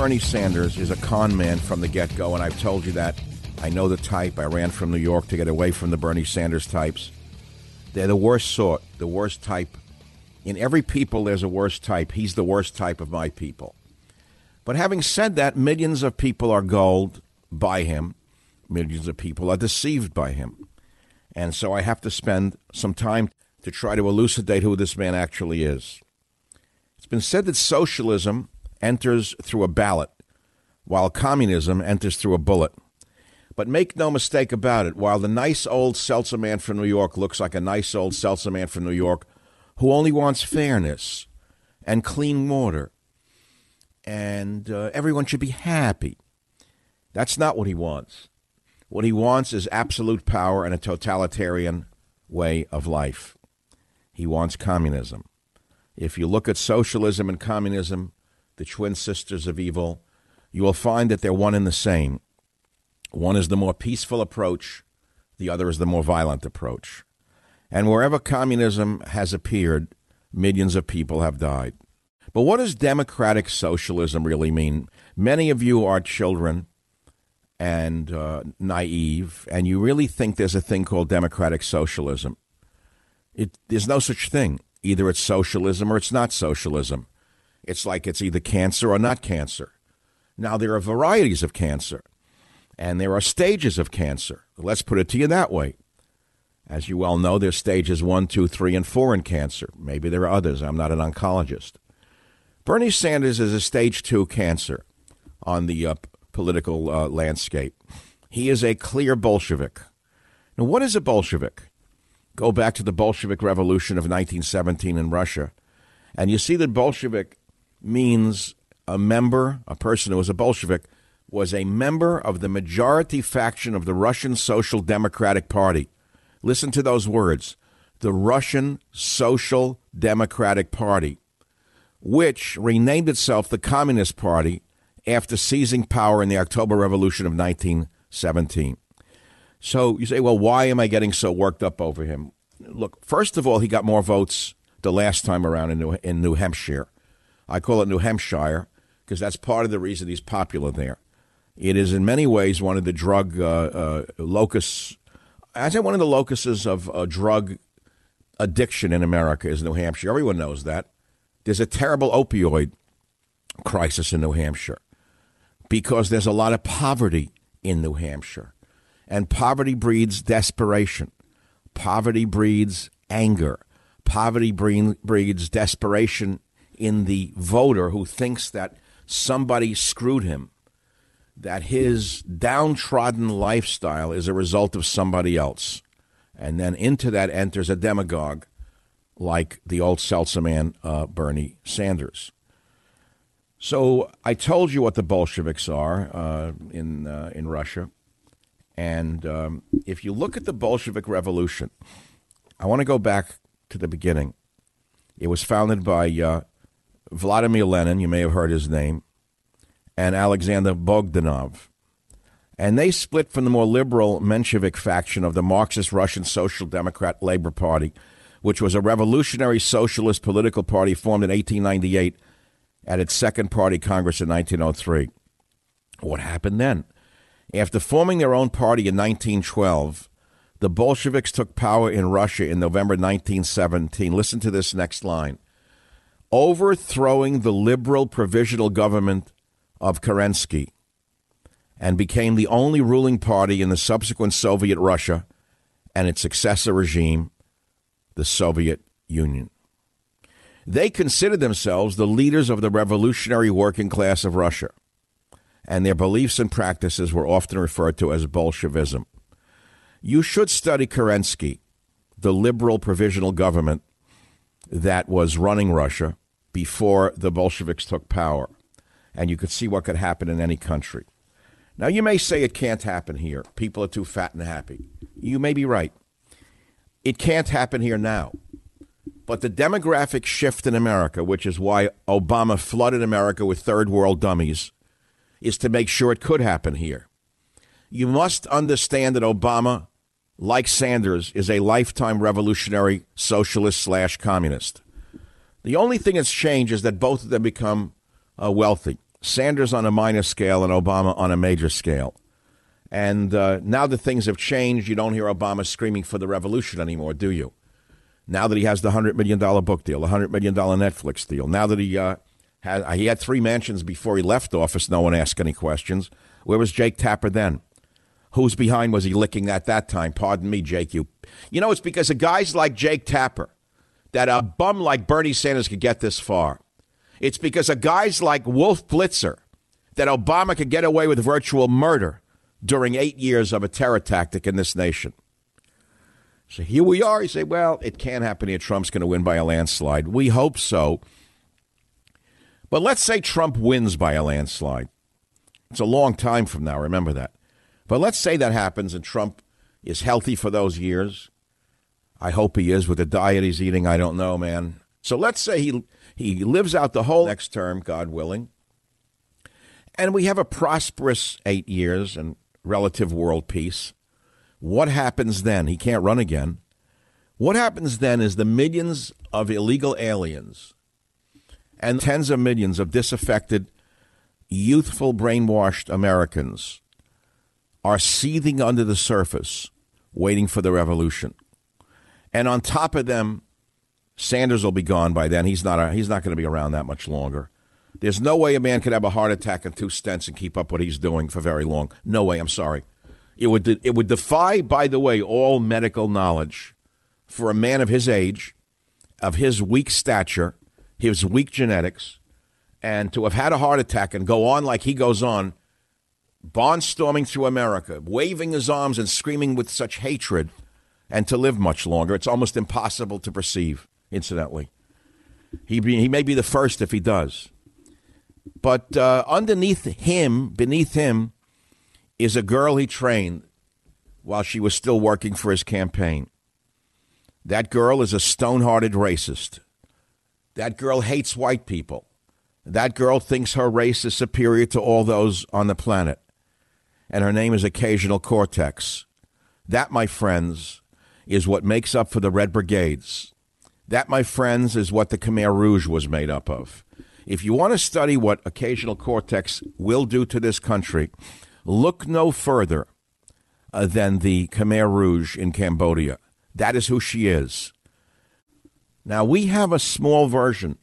Bernie Sanders is a con man from the get go, and I've told you that. I know the type. I ran from New York to get away from the Bernie Sanders types. They're the worst sort, the worst type. In every people, there's a worst type. He's the worst type of my people. But having said that, millions of people are gulled by him, millions of people are deceived by him. And so I have to spend some time to try to elucidate who this man actually is. It's been said that socialism enters through a ballot, while communism enters through a bullet. But make no mistake about it, while the nice old seltzer man from New York looks like a nice old seltzer man from New York who only wants fairness and clean water, and uh, everyone should be happy, that's not what he wants. What he wants is absolute power and a totalitarian way of life. He wants communism. If you look at socialism and communism, the twin sisters of evil, you will find that they're one and the same. One is the more peaceful approach, the other is the more violent approach. And wherever communism has appeared, millions of people have died. But what does democratic socialism really mean? Many of you are children and uh, naive, and you really think there's a thing called democratic socialism. It, there's no such thing. Either it's socialism or it's not socialism. It's like it's either cancer or not cancer. Now, there are varieties of cancer, and there are stages of cancer. Let's put it to you that way. As you well know, there's stages one, two, three, and four in cancer. Maybe there are others. I'm not an oncologist. Bernie Sanders is a stage two cancer on the uh, political uh, landscape. He is a clear Bolshevik. Now, what is a Bolshevik? Go back to the Bolshevik Revolution of 1917 in Russia, and you see that Bolshevik means a member, a person who was a Bolshevik, was a member of the majority faction of the Russian Social Democratic Party. Listen to those words the Russian Social Democratic Party, which renamed itself the Communist Party after seizing power in the October Revolution of 1917. So you say, well, why am I getting so worked up over him? Look, first of all, he got more votes the last time around in New, in New Hampshire I call it New Hampshire because that's part of the reason he's popular there. It is in many ways one of the drug uh, uh, locusts. I say one of the locuses of uh, drug addiction in America is New Hampshire. Everyone knows that. There's a terrible opioid crisis in New Hampshire because there's a lot of poverty in New Hampshire. And poverty breeds desperation. Poverty breeds anger. Poverty breeds desperation in the voter who thinks that somebody screwed him, that his downtrodden lifestyle is a result of somebody else. And then into that enters a demagogue like the old seltzer man, uh, Bernie Sanders. So I told you what the Bolsheviks are uh, in, uh, in Russia. And um, if you look at the Bolshevik Revolution, I want to go back to the beginning. It was founded by uh, Vladimir Lenin, you may have heard his name, and Alexander Bogdanov. And they split from the more liberal Menshevik faction of the Marxist Russian Social Democrat Labor Party, which was a revolutionary socialist political party formed in 1898 at its second party congress in 1903. What happened then? After forming their own party in 1912, the Bolsheviks took power in Russia in November 1917. Listen to this next line overthrowing the liberal provisional government of Kerensky and became the only ruling party in the subsequent Soviet Russia and its successor regime, the Soviet Union. They considered themselves the leaders of the revolutionary working class of Russia, and their beliefs and practices were often referred to as Bolshevism. You should study Kerensky, the liberal provisional government that was running Russia before the Bolsheviks took power, and you could see what could happen in any country. Now, you may say it can't happen here. People are too fat and happy. You may be right. It can't happen here now. But the demographic shift in America, which is why Obama flooded America with third world dummies, is to make sure it could happen here. You must understand that Obama, like Sanders, is a lifetime revolutionary socialist slash communist. The only thing that's changed is that both of them become uh, wealthy. Sanders on a minor scale and Obama on a major scale. And uh, now that things have changed, you don't hear Obama screaming for the revolution anymore, do you? Now that he has the $100 million book deal, the $100 million Netflix deal, now that he, uh, had, he had three mansions before he left office, no one asked any questions. Where was Jake Tapper then? Who's behind was he licking at that time? Pardon me, Jake. You, you know, it's because of guys like Jake Tapper that a bum like Bernie Sanders could get this far. It's because of guys like Wolf Blitzer that Obama could get away with virtual murder during eight years of a terror tactic in this nation. So here we are. You say, well, it can't happen here. Trump's going to win by a landslide. We hope so. But let's say Trump wins by a landslide. It's a long time from now, remember that. But let's say that happens and Trump is healthy for those years. I hope he is with the diet he's eating. I don't know, man. So let's say he he lives out the whole next term, God willing, and we have a prosperous eight years and relative world peace. What happens then? He can't run again. What happens then is the millions of illegal aliens and tens of millions of disaffected, youthful, brainwashed Americans are seething under the surface, waiting for the revolution. And on top of them, Sanders will be gone by then. He's not he's not going to be around that much longer. There's no way a man could have a heart attack and two stents and keep up what he's doing for very long. No way. I'm sorry. It would it would defy, by the way, all medical knowledge for a man of his age, of his weak stature, his weak genetics, and to have had a heart attack and go on like he goes on, barnstorming through America, waving his arms and screaming with such hatred and to live much longer. It's almost impossible to perceive, incidentally. He, be, he may be the first if he does. But uh, underneath him, beneath him, is a girl he trained while she was still working for his campaign. That girl is a stone hearted racist. That girl hates white people. That girl thinks her race is superior to all those on the planet. And her name is Occasional Cortex. That, my friends, is what makes up for the Red Brigades. That, my friends, is what the Khmer Rouge was made up of. If you want to study what occasional cortex will do to this country, look no further uh, than the Khmer Rouge in Cambodia. That is who she is. Now, we have a small version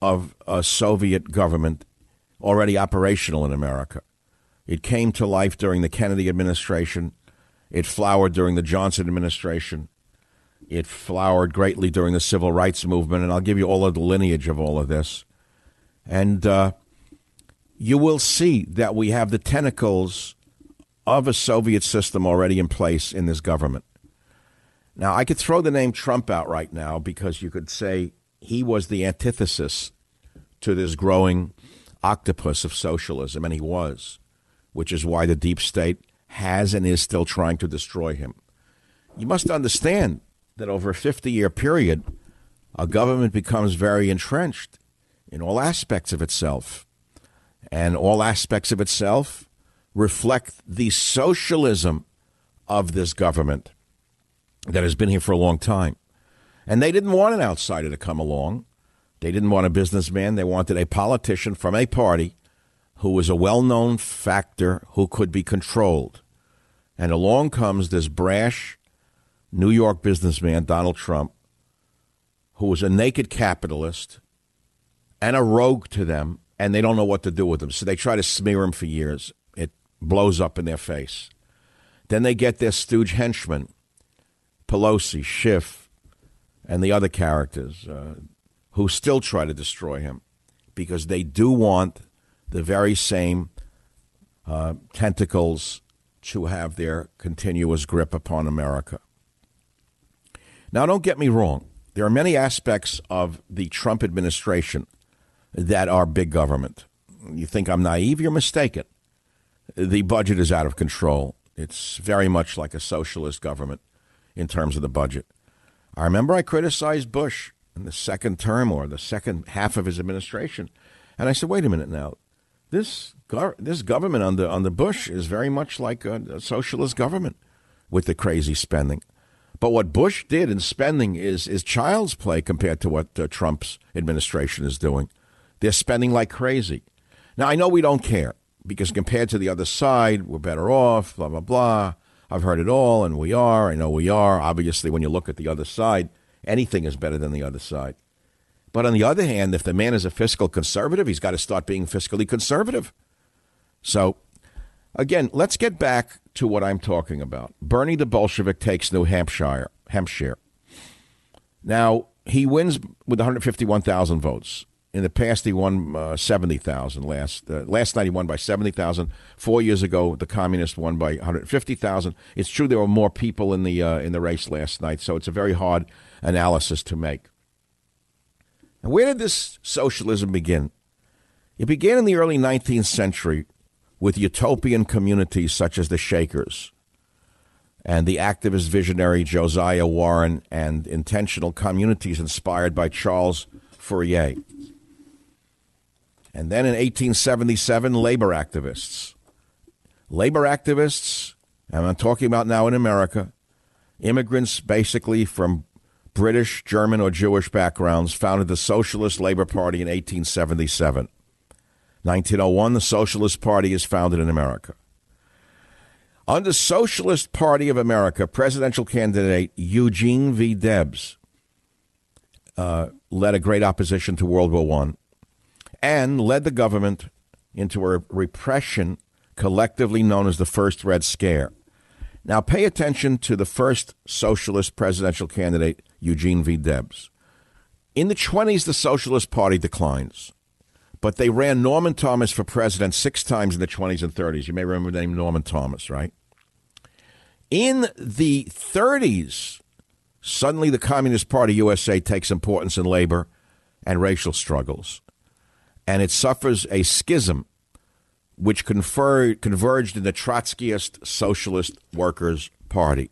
of a Soviet government already operational in America. It came to life during the Kennedy administration it flowered during the Johnson administration. It flowered greatly during the civil rights movement, and I'll give you all of the lineage of all of this. And uh, you will see that we have the tentacles of a Soviet system already in place in this government. Now, I could throw the name Trump out right now because you could say he was the antithesis to this growing octopus of socialism, and he was, which is why the deep state has and is still trying to destroy him. You must understand that over a 50 year period, a government becomes very entrenched in all aspects of itself. And all aspects of itself reflect the socialism of this government that has been here for a long time. And they didn't want an outsider to come along. They didn't want a businessman. They wanted a politician from a party who was a well known factor who could be controlled. And along comes this brash New York businessman, Donald Trump, who was a naked capitalist and a rogue to them, and they don't know what to do with him. So they try to smear him for years. It blows up in their face. Then they get their stooge henchmen, Pelosi, Schiff, and the other characters uh, who still try to destroy him because they do want the very same uh, tentacles to have their continuous grip upon America. Now, don't get me wrong. There are many aspects of the Trump administration that are big government. You think I'm naive? You're mistaken. The budget is out of control. It's very much like a socialist government in terms of the budget. I remember I criticized Bush in the second term or the second half of his administration, and I said, "Wait a minute now, this this government under under Bush is very much like a, a socialist government with the crazy spending." But what Bush did in spending is is child's play compared to what uh, Trump's administration is doing. They're spending like crazy. Now I know we don't care because compared to the other side, we're better off. Blah blah blah. I've heard it all, and we are. I know we are. Obviously, when you look at the other side, anything is better than the other side. But on the other hand, if the man is a fiscal conservative, he's got to start being fiscally conservative. So, again, let's get back to what I'm talking about. Bernie the Bolshevik takes New Hampshire. Hampshire. Now, he wins with 151,000 votes. In the past, he won uh, 70,000. Last uh, last night, he won by 70,000. Four years ago, the communists won by 150,000. It's true there were more people in the uh, in the race last night, so it's a very hard analysis to make. And where did this socialism begin? It began in the early 19th century with utopian communities such as the Shakers and the activist visionary Josiah Warren and intentional communities inspired by Charles Fourier. And then in 1877, labor activists. Labor activists, and I'm talking about now in America, immigrants basically from British, German, or Jewish backgrounds founded the Socialist Labor Party in 1877. 1901, the Socialist Party is founded in America. Under Socialist Party of America, presidential candidate Eugene V. Debs uh, led a great opposition to World War I and led the government into a repression collectively known as the First Red Scare. Now, pay attention to the first socialist presidential candidate, Eugene V. Debs. In the 20s, the Socialist Party declines, but they ran Norman Thomas for president six times in the 20s and 30s. You may remember the name Norman Thomas, right? In the 30s, suddenly the Communist Party USA takes importance in labor and racial struggles and it suffers a schism which confer- converged in the Trotskyist Socialist Workers' Party.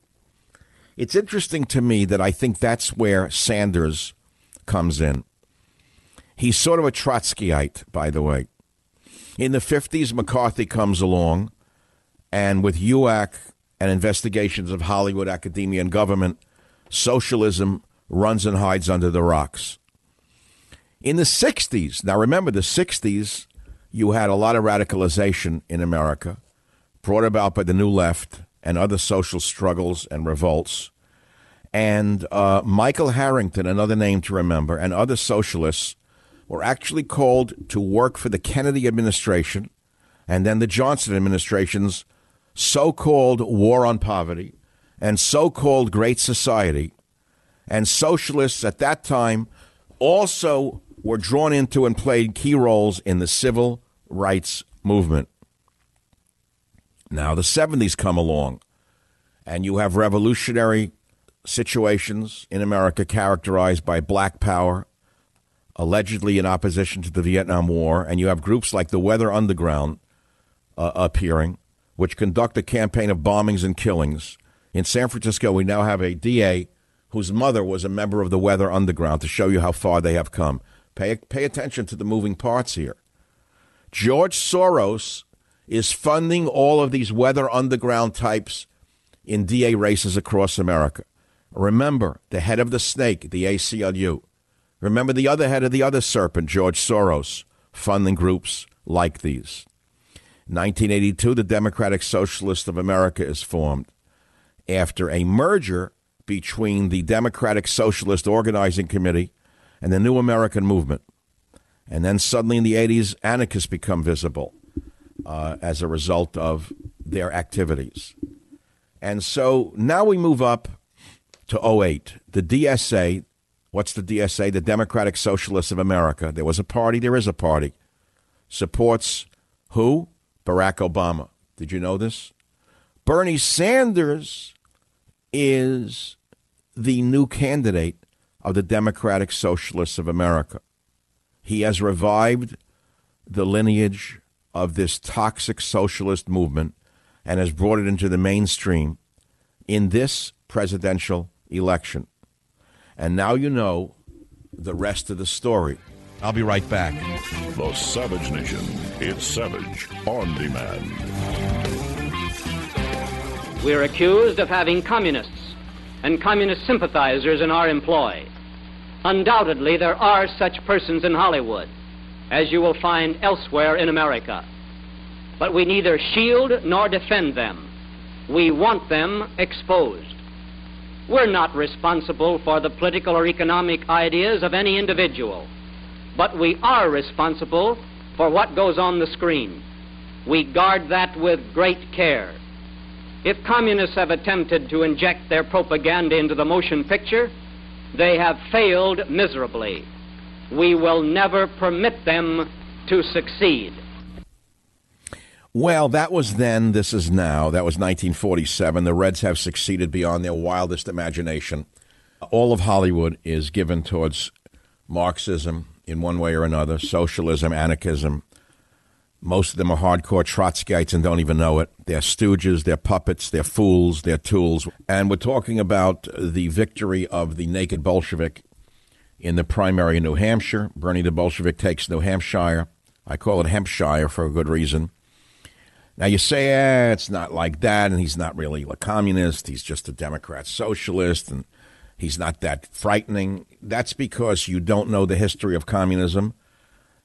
It's interesting to me that I think that's where Sanders comes in. He's sort of a Trotskyite, by the way. In the 50s, McCarthy comes along, and with UAC and investigations of Hollywood, academia, and government, socialism runs and hides under the rocks. In the 60s, now remember the 60s, you had a lot of radicalization in America brought about by the New Left and other social struggles and revolts. And uh, Michael Harrington, another name to remember, and other socialists were actually called to work for the Kennedy administration and then the Johnson administration's so called war on poverty and so called Great Society. And socialists at that time also were drawn into and played key roles in the civil rights movement. Now, the 70s come along, and you have revolutionary situations in America characterized by black power, allegedly in opposition to the Vietnam War, and you have groups like the Weather Underground uh, appearing, which conduct a campaign of bombings and killings. In San Francisco, we now have a DA whose mother was a member of the Weather Underground to show you how far they have come. Pay, pay attention to the moving parts here. George Soros is funding all of these Weather Underground types in DA races across America. Remember the head of the snake, the ACLU. Remember the other head of the other serpent, George Soros, funding groups like these. 1982, the Democratic Socialist of America is formed after a merger between the Democratic Socialist Organizing Committee and the New American Movement. And then suddenly in the 80s, anarchists become visible uh, as a result of their activities. And so now we move up to 08. The DSA, what's the DSA? The Democratic Socialists of America. There was a party, there is a party. Supports who? Barack Obama. Did you know this? Bernie Sanders is the new candidate of the Democratic Socialists of America. He has revived the lineage of this toxic socialist movement and has brought it into the mainstream in this presidential election. And now you know the rest of the story. I'll be right back. The Savage Nation. It's Savage on demand. We're accused of having communists and communist sympathizers in our employ. Undoubtedly, there are such persons in Hollywood, as you will find elsewhere in America. But we neither shield nor defend them. We want them exposed. We're not responsible for the political or economic ideas of any individual, but we are responsible for what goes on the screen. We guard that with great care. If communists have attempted to inject their propaganda into the motion picture, they have failed miserably. We will never permit them to succeed. Well, that was then, this is now. That was 1947. The Reds have succeeded beyond their wildest imagination. All of Hollywood is given towards Marxism in one way or another, socialism, anarchism. Most of them are hardcore Trotskyites and don't even know it. They're stooges, they're puppets, they're fools, they're tools. And we're talking about the victory of the naked Bolshevik in the primary in New Hampshire. Bernie the Bolshevik takes New Hampshire. I call it Hampshire for a good reason. Now you say, eh, it's not like that, and he's not really a communist. He's just a Democrat socialist, and he's not that frightening. That's because you don't know the history of communism.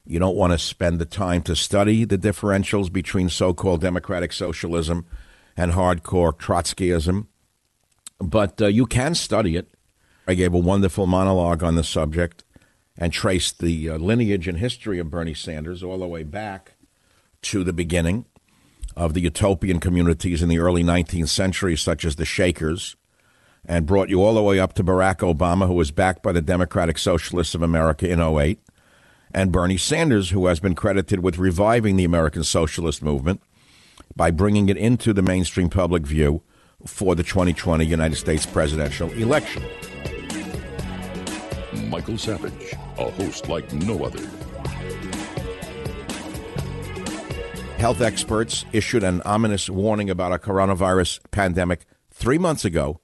You don't want to spend the time to study the differentials between so called democratic socialism and hardcore Trotskyism. But uh, you can study it. I gave a wonderful monologue on the subject and traced the uh, lineage and history of Bernie Sanders all the way back to the beginning of the utopian communities in the early 19th century, such as the Shakers, and brought you all the way up to Barack Obama, who was backed by the Democratic Socialists of America in 08, and Bernie Sanders, who has been credited with reviving the American socialist movement by bringing it into the mainstream public view for the 2020 United States presidential election. Michael Savage, a host like no other. health experts issued an ominous warning about a coronavirus pandemic three months ago.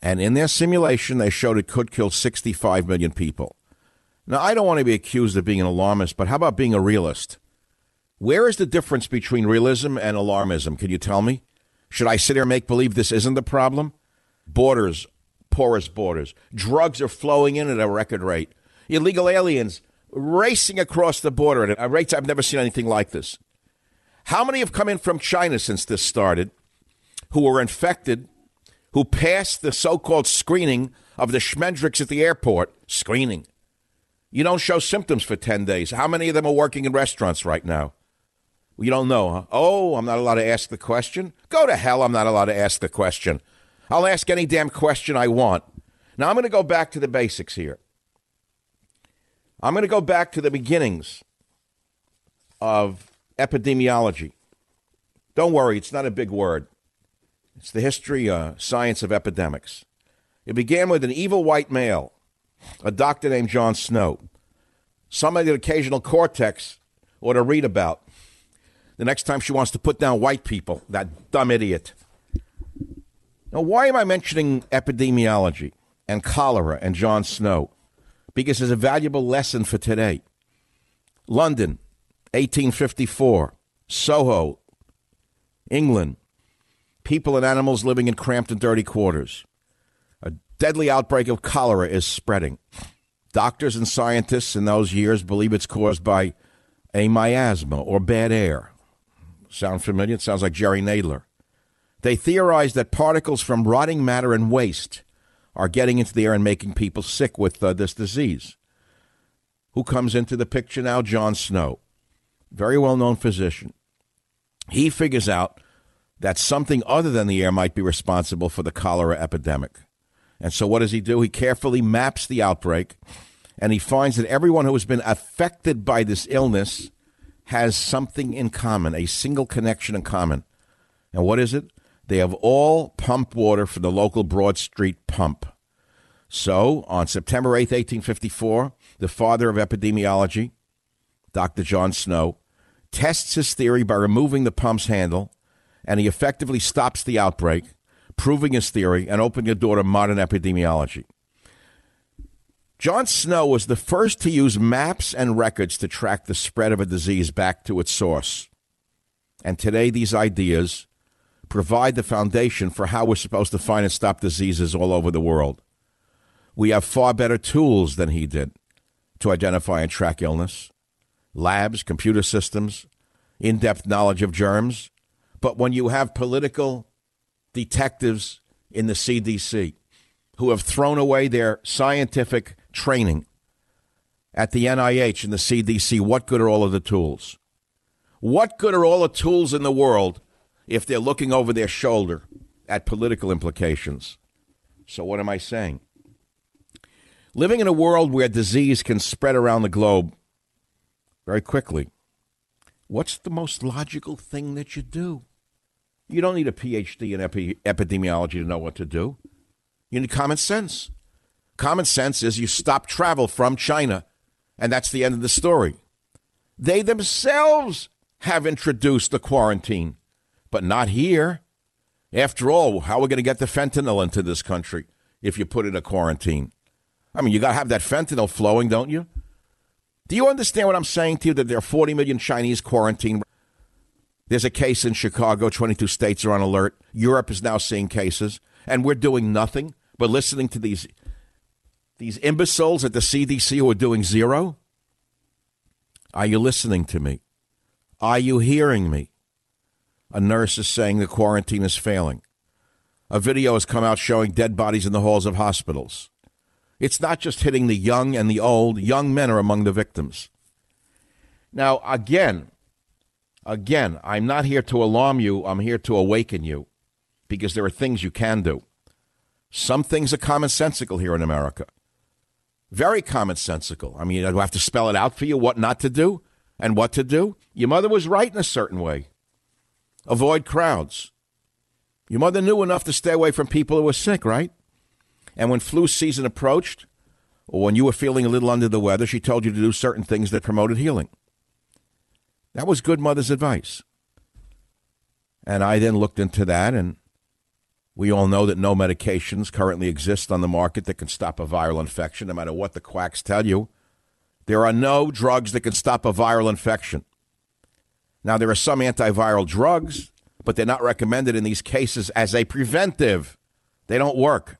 And in their simulation, they showed it could kill 65 million people. Now, I don't want to be accused of being an alarmist, but how about being a realist? Where is the difference between realism and alarmism? Can you tell me? Should I sit here and make believe this isn't the problem? Borders, porous borders. Drugs are flowing in at a record rate. Illegal aliens racing across the border at rates I've never seen anything like this. How many have come in from China since this started who were infected, who passed the so called screening of the Schmendricks at the airport? Screening. You don't show symptoms for 10 days. How many of them are working in restaurants right now? You don't know, huh? Oh, I'm not allowed to ask the question? Go to hell, I'm not allowed to ask the question. I'll ask any damn question I want. Now, I'm going to go back to the basics here. I'm going to go back to the beginnings of epidemiology. Don't worry, it's not a big word. It's the history, uh, science of epidemics. It began with an evil white male, a doctor named John Snow. Somebody with occasional cortex ought to read about. The next time she wants to put down white people, that dumb idiot. Now, why am I mentioning epidemiology and cholera and John Snow? Because it's a valuable lesson for today. London, 1854. Soho, England. People and animals living in cramped and dirty quarters. A deadly outbreak of cholera is spreading. Doctors and scientists in those years believe it's caused by a miasma or bad air. Sound familiar? It sounds like Jerry Nadler. They theorize that particles from rotting matter and waste are getting into the air and making people sick with uh, this disease. Who comes into the picture now? John Snow, very well known physician. He figures out that something other than the air might be responsible for the cholera epidemic. And so, what does he do? He carefully maps the outbreak and he finds that everyone who has been affected by this illness has something in common, a single connection in common. And what is it? They have all pumped water from the local Broad Street pump. So, on September 8, 1854, the father of epidemiology, Dr. John Snow, tests his theory by removing the pump's handle, and he effectively stops the outbreak, proving his theory and opening the door to modern epidemiology. John Snow was the first to use maps and records to track the spread of a disease back to its source. And today, these ideas provide the foundation for how we're supposed to find and stop diseases all over the world. We have far better tools than he did to identify and track illness labs, computer systems, in depth knowledge of germs. But when you have political detectives in the CDC who have thrown away their scientific training at the NIH and the CDC, what good are all of the tools? What good are all the tools in the world if they're looking over their shoulder at political implications? So, what am I saying? Living in a world where disease can spread around the globe very quickly, what's the most logical thing that you do? You don't need a PhD in epi- epidemiology to know what to do. You need common sense. Common sense is you stop travel from China, and that's the end of the story. They themselves have introduced the quarantine, but not here. After all, how are we going to get the fentanyl into this country if you put in a quarantine? I mean, you got to have that fentanyl flowing, don't you? Do you understand what I'm saying to you that there are 40 million Chinese quarantined? There's a case in Chicago, 22 states are on alert. Europe is now seeing cases, and we're doing nothing but listening to these these imbeciles at the CDC who are doing zero? Are you listening to me? Are you hearing me? A nurse is saying the quarantine is failing. A video has come out showing dead bodies in the halls of hospitals. It's not just hitting the young and the old, young men are among the victims. Now, again, again, I'm not here to alarm you, I'm here to awaken you because there are things you can do. Some things are commonsensical here in America. Very commonsensical. I mean, do I have to spell it out for you what not to do and what to do? Your mother was right in a certain way. Avoid crowds. Your mother knew enough to stay away from people who were sick, right? And when flu season approached, or when you were feeling a little under the weather, she told you to do certain things that promoted healing. That was good mother's advice. And I then looked into that, and we all know that no medications currently exist on the market that can stop a viral infection, no matter what the quacks tell you. There are no drugs that can stop a viral infection. Now, there are some antiviral drugs, but they're not recommended in these cases as a preventive. They don't work.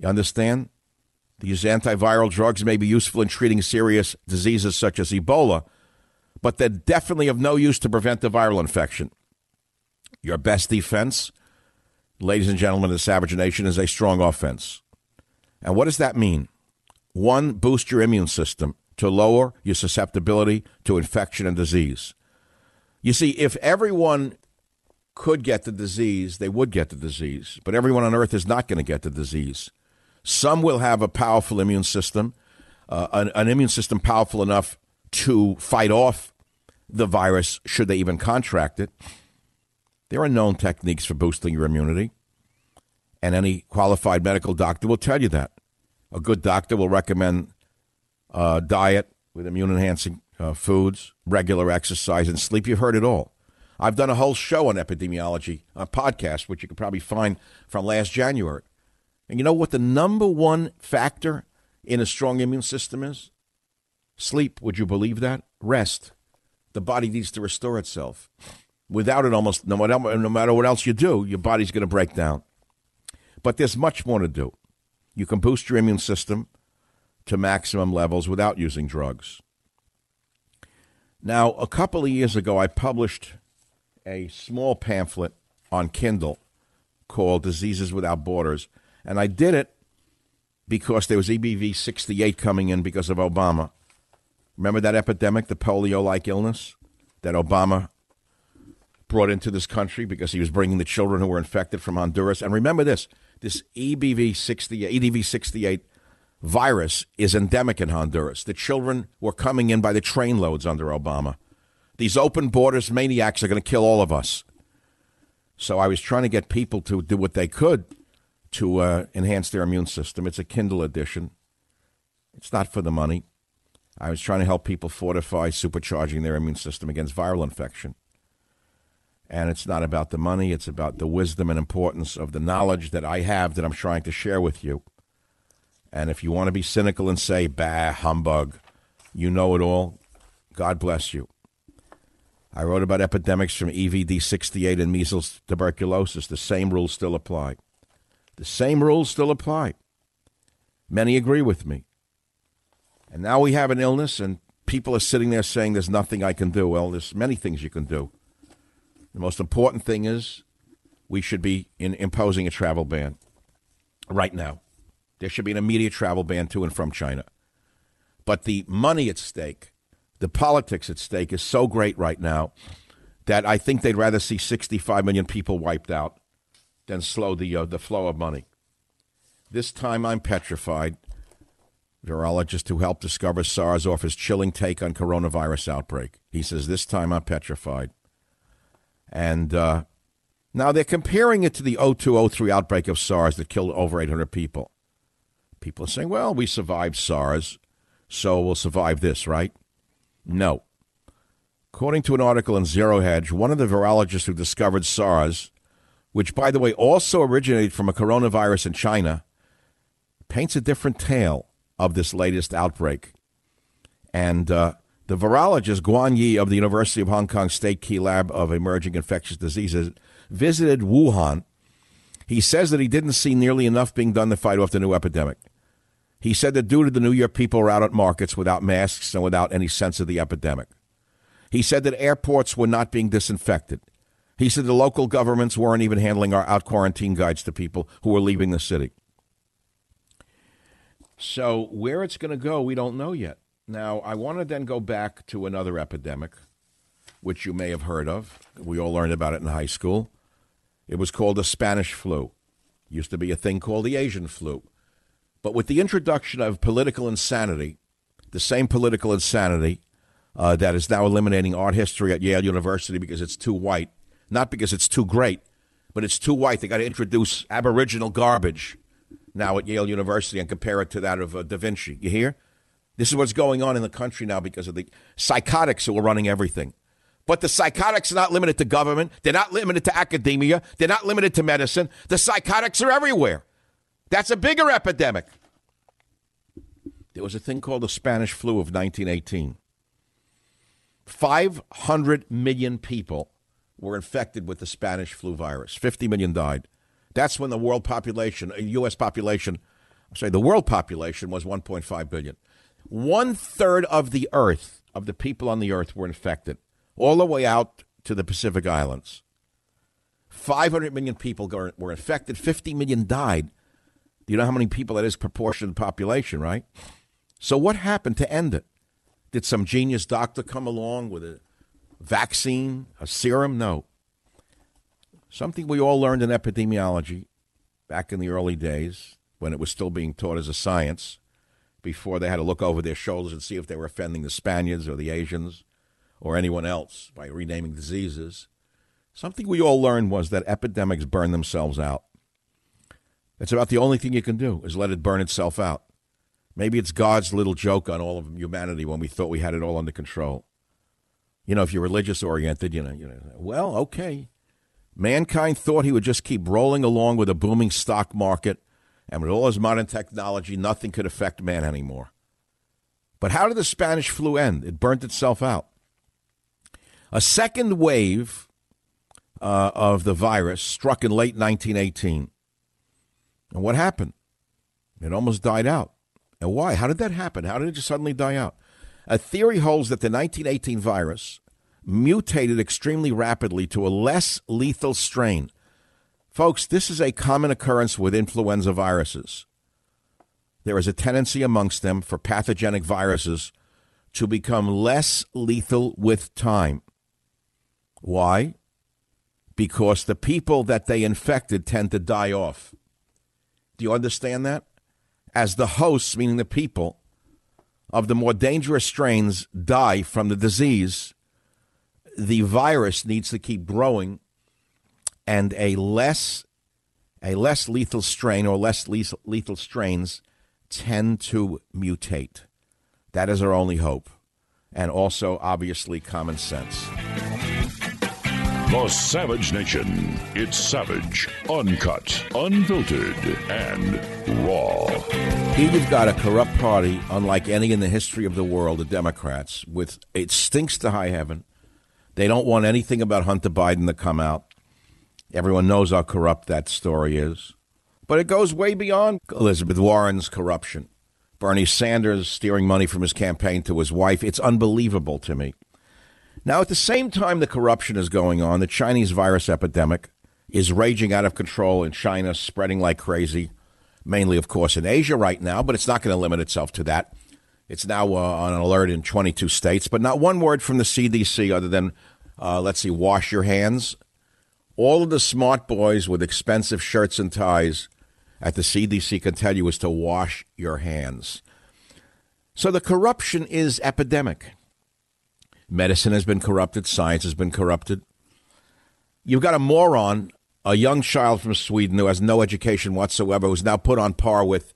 You understand? These antiviral drugs may be useful in treating serious diseases such as Ebola, but they're definitely of no use to prevent the viral infection. Your best defense ladies and gentlemen the Savage Nation, is a strong offense. And what does that mean? One, boost your immune system to lower your susceptibility to infection and disease. You see, if everyone could get the disease, they would get the disease. But everyone on earth is not going to get the disease. Some will have a powerful immune system, uh, an, an immune system powerful enough to fight off the virus should they even contract it. There are known techniques for boosting your immunity, and any qualified medical doctor will tell you that. A good doctor will recommend a diet with immune enhancing uh, foods, regular exercise, and sleep. You've heard it all. I've done a whole show on epidemiology, a podcast, which you can probably find from last January. And you know what the number one factor in a strong immune system is? Sleep. Would you believe that? Rest. The body needs to restore itself. Without it, almost no matter, no matter what else you do, your body's going to break down. But there's much more to do. You can boost your immune system to maximum levels without using drugs. Now, a couple of years ago, I published a small pamphlet on Kindle called Diseases Without Borders. And I did it because there was EBV 68 coming in because of Obama. Remember that epidemic, the polio like illness that Obama brought into this country because he was bringing the children who were infected from Honduras? And remember this this EBV 68, EDV 68 virus is endemic in Honduras. The children were coming in by the trainloads under Obama. These open borders maniacs are going to kill all of us. So I was trying to get people to do what they could to uh, enhance their immune system. It's a Kindle edition. It's not for the money. I was trying to help people fortify supercharging their immune system against viral infection. And it's not about the money, it's about the wisdom and importance of the knowledge that I have that I'm trying to share with you. And if you want to be cynical and say, bah, humbug, you know it all, God bless you. I wrote about epidemics from EVD 68 and measles tuberculosis. The same rules still apply. The same rules still apply. Many agree with me. And now we have an illness, and people are sitting there saying there's nothing I can do. Well, there's many things you can do. The most important thing is we should be in imposing a travel ban right now. There should be an immediate travel ban to and from China. But the money at stake the politics at stake is so great right now that I think they'd rather see 65 million people wiped out than slow the uh, the flow of money. This time I'm petrified. Virologist who helped discover SARS offers chilling take on coronavirus outbreak. He says, This time I'm petrified. And uh, now they're comparing it to the 0203 outbreak of SARS that killed over 800 people. People are saying, well, we survived SARS, so we'll survive this, right? No. According to an article in Zero Hedge, one of the virologists who discovered SARS, which, by the way, also originated from a coronavirus in China, paints a different tale of this latest outbreak. And uh, the virologist Guan Yi of the University of Hong Kong State Key Lab of Emerging Infectious Diseases visited Wuhan. He says that he didn't see nearly enough being done to fight off the new epidemic. He said that due to the New Year, people were out at markets without masks and without any sense of the epidemic. He said that airports were not being disinfected. He said the local governments weren't even handling our out quarantine guides to people who were leaving the city. So, where it's going to go, we don't know yet. Now, I want to then go back to another epidemic, which you may have heard of. We all learned about it in high school. It was called the Spanish flu. Used to be a thing called the Asian flu. But with the introduction of political insanity, the same political insanity uh, that is now eliminating art history at Yale University because it's too white, not because it's too great, but it's too white. They got to introduce Aboriginal garbage now at Yale University and compare it to that of uh, Da Vinci. You hear? This is what's going on in the country now because of the psychotics who are running everything. But the psychotics are not limited to government. They're not limited to academia. They're not limited to medicine. The psychotics are everywhere. That's a bigger epidemic. There was a thing called the Spanish flu of 1918. 500 million people were infected with the Spanish flu virus. 50 million died. That's when the world population, U.S. Uh, population, I'm sorry, the world population was 1.5 billion. One third of the earth, of the people on the earth, were infected, all the way out to the Pacific Islands. 500 million people were infected, 50 million died. Do you know how many people that is proportion to the population, right? So what happened to end it? Did some genius doctor come along with a vaccine, a serum? No. Something we all learned in epidemiology back in the early days when it was still being taught as a science before they had to look over their shoulders and see if they were offending the Spaniards or the Asians or anyone else by renaming diseases. Something we all learned was that epidemics burn themselves out. It's about the only thing you can do is let it burn itself out. Maybe it's God's little joke on all of humanity when we thought we had it all under control. You know, if you're religious oriented, you know, you know, well, okay. Mankind thought he would just keep rolling along with a booming stock market, and with all his modern technology, nothing could affect man anymore. But how did the Spanish flu end? It burnt itself out. A second wave uh, of the virus struck in late 1918. And what happened? It almost died out. And why? How did that happen? How did it just suddenly die out? A theory holds that the 1918 virus mutated extremely rapidly to a less lethal strain. Folks, this is a common occurrence with influenza viruses. There is a tendency amongst them for pathogenic viruses to become less lethal with time. Why? Because the people that they infected tend to die off. Do you understand that? As the hosts, meaning the people, of the more dangerous strains die from the disease, the virus needs to keep growing, and a less a less lethal strain or less lethal strains tend to mutate. That is our only hope, and also obviously common sense. The Savage Nation. It's savage, uncut, unfiltered, and raw. Here you've got a corrupt party, unlike any in the history of the world, the Democrats, with it stinks to high heaven. They don't want anything about Hunter Biden to come out. Everyone knows how corrupt that story is. But it goes way beyond Elizabeth Warren's corruption. Bernie Sanders steering money from his campaign to his wife. It's unbelievable to me. Now, at the same time the corruption is going on, the Chinese virus epidemic is raging out of control in China, spreading like crazy, mainly, of course, in Asia right now, but it's not going to limit itself to that. It's now uh, on alert in 22 states, but not one word from the CDC other than, uh, let's see, wash your hands. All of the smart boys with expensive shirts and ties at the CDC can tell you is to wash your hands. So the corruption is epidemic. Medicine has been corrupted, science has been corrupted. You've got a moron, a young child from Sweden who has no education whatsoever, who's now put on par with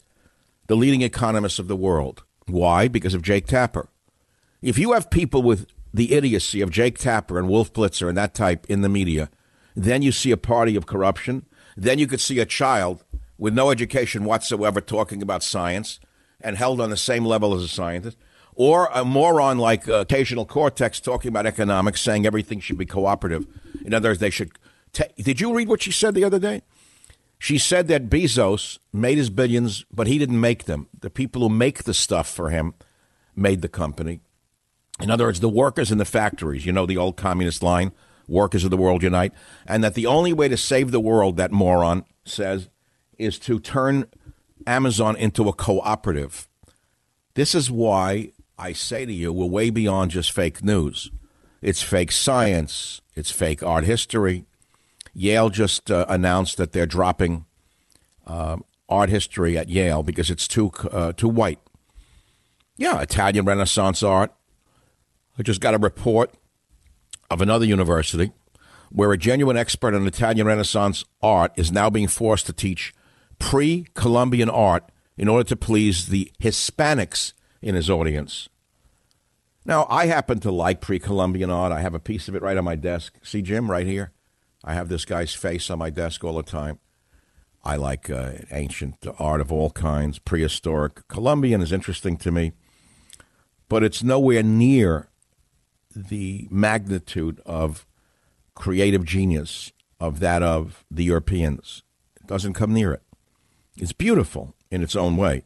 the leading economists of the world. Why? Because of Jake Tapper. If you have people with the idiocy of Jake Tapper and Wolf Blitzer and that type in the media, then you see a party of corruption. Then you could see a child with no education whatsoever talking about science and held on the same level as a scientist or a moron like uh, occasional cortex talking about economics, saying everything should be cooperative. In other words, they should. Did you read what she said the other day? She said that Bezos made his billions, but he didn't make them. The people who make the stuff for him made the company. In other words, the workers in the factories, you know, the old communist line, workers of the world unite, and that the only way to save the world, that moron says, is to turn Amazon into a cooperative. This is why I say to you, we're way beyond just fake news. It's fake science, it's fake art history. Yale just uh, announced that they're dropping uh, art history at Yale because it's too uh, too white. Yeah, Italian Renaissance art. I just got a report of another university where a genuine expert on Italian Renaissance art is now being forced to teach pre Columbian art in order to please the Hispanics in his audience. Now, I happen to like pre Columbian art. I have a piece of it right on my desk. See, Jim, right here? I have this guy's face on my desk all the time. I like uh, ancient art of all kinds, prehistoric. Columbian is interesting to me, but it's nowhere near the magnitude of creative genius of that of the Europeans. It doesn't come near it. It's beautiful in its own way.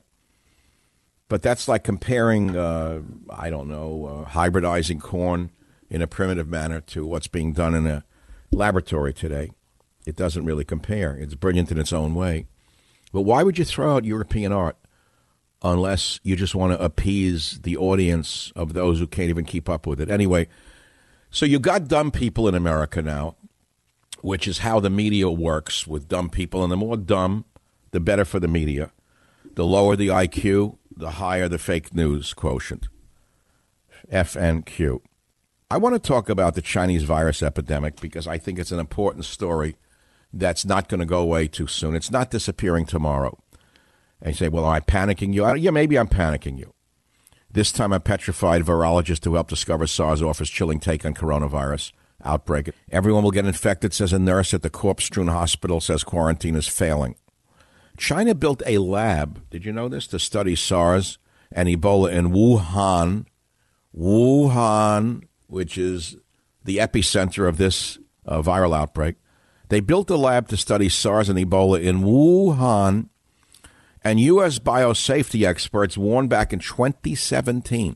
But that's like comparing, uh, I don't know, uh, hybridizing corn in a primitive manner to what's being done in a laboratory today. It doesn't really compare. It's brilliant in its own way. But why would you throw out European art unless you just want to appease the audience of those who can't even keep up with it? Anyway, so you got dumb people in America now, which is how the media works with dumb people. And the more dumb, the better for the media. The lower the IQ, the higher the fake news quotient. FNQ. I want to talk about the Chinese virus epidemic because I think it's an important story that's not going to go away too soon. It's not disappearing tomorrow. And you say, well, am I panicking you? Yeah, maybe I'm panicking you. This time, a petrified virologist who helped discover SARS offers chilling take on coronavirus outbreak. Everyone will get infected, says a nurse at the corpse strewn hospital, says quarantine is failing. China built a lab, did you know this, to study SARS and Ebola in Wuhan. Wuhan, which is the epicenter of this uh, viral outbreak. They built a lab to study SARS and Ebola in Wuhan, and U.S. biosafety experts warned back in 2017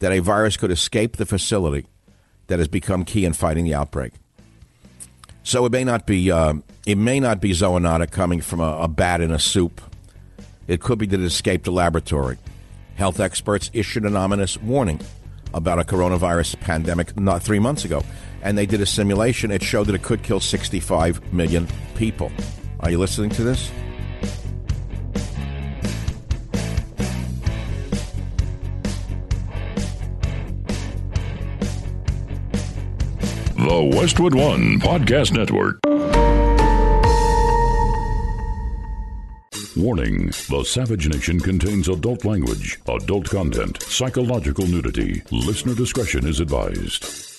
that a virus could escape the facility that has become key in fighting the outbreak. So it may not be uh, it may not be zoonotic coming from a, a bat in a soup. It could be that it escaped the laboratory. Health experts issued an ominous warning about a coronavirus pandemic not three months ago, and they did a simulation. It showed that it could kill 65 million people. Are you listening to this? The Westwood One Podcast Network. Warning The Savage Nation contains adult language, adult content, psychological nudity. Listener discretion is advised.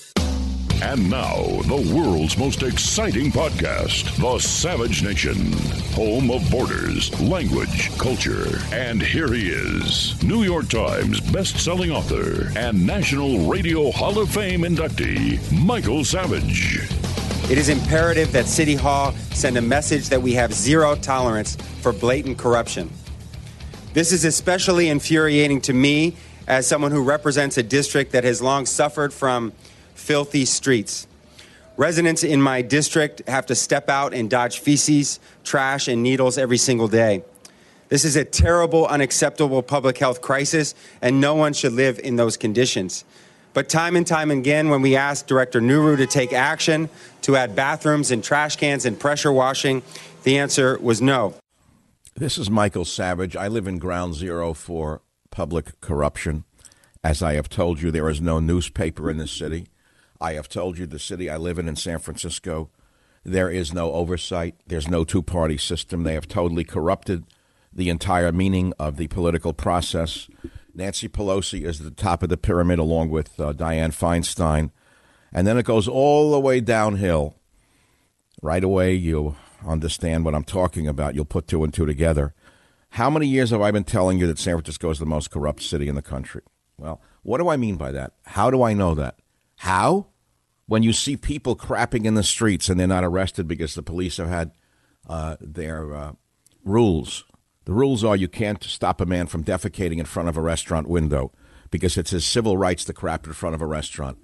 And now, the world's most exciting podcast, The Savage Nation, home of borders, language, culture. And here he is, New York Times best-selling author and National Radio Hall of Fame inductee, Michael Savage. It is imperative that City Hall send a message that we have zero tolerance for blatant corruption. This is especially infuriating to me as someone who represents a district that has long suffered from filthy streets. Residents in my district have to step out and dodge feces, trash, and needles every single day. This is a terrible, unacceptable public health crisis, and no one should live in those conditions. But time and time again, when we asked Director Nuru to take action to add bathrooms and trash cans and pressure washing, the answer was no. This is Michael Savage. I live in ground zero for public corruption. As I have told you, there is no newspaper in this city. I have told you the city I live in in San Francisco, there is no oversight. There's no two party system. They have totally corrupted the entire meaning of the political process. Nancy Pelosi is at the top of the pyramid along with uh, Dianne Feinstein. And then it goes all the way downhill. Right away, you understand what I'm talking about. You'll put two and two together. How many years have I been telling you that San Francisco is the most corrupt city in the country? Well, what do I mean by that? How do I know that? How? When you see people crapping in the streets and they're not arrested because the police have had uh, their uh, rules. The rules are you can't stop a man from defecating in front of a restaurant window because it's his civil rights to crap in front of a restaurant.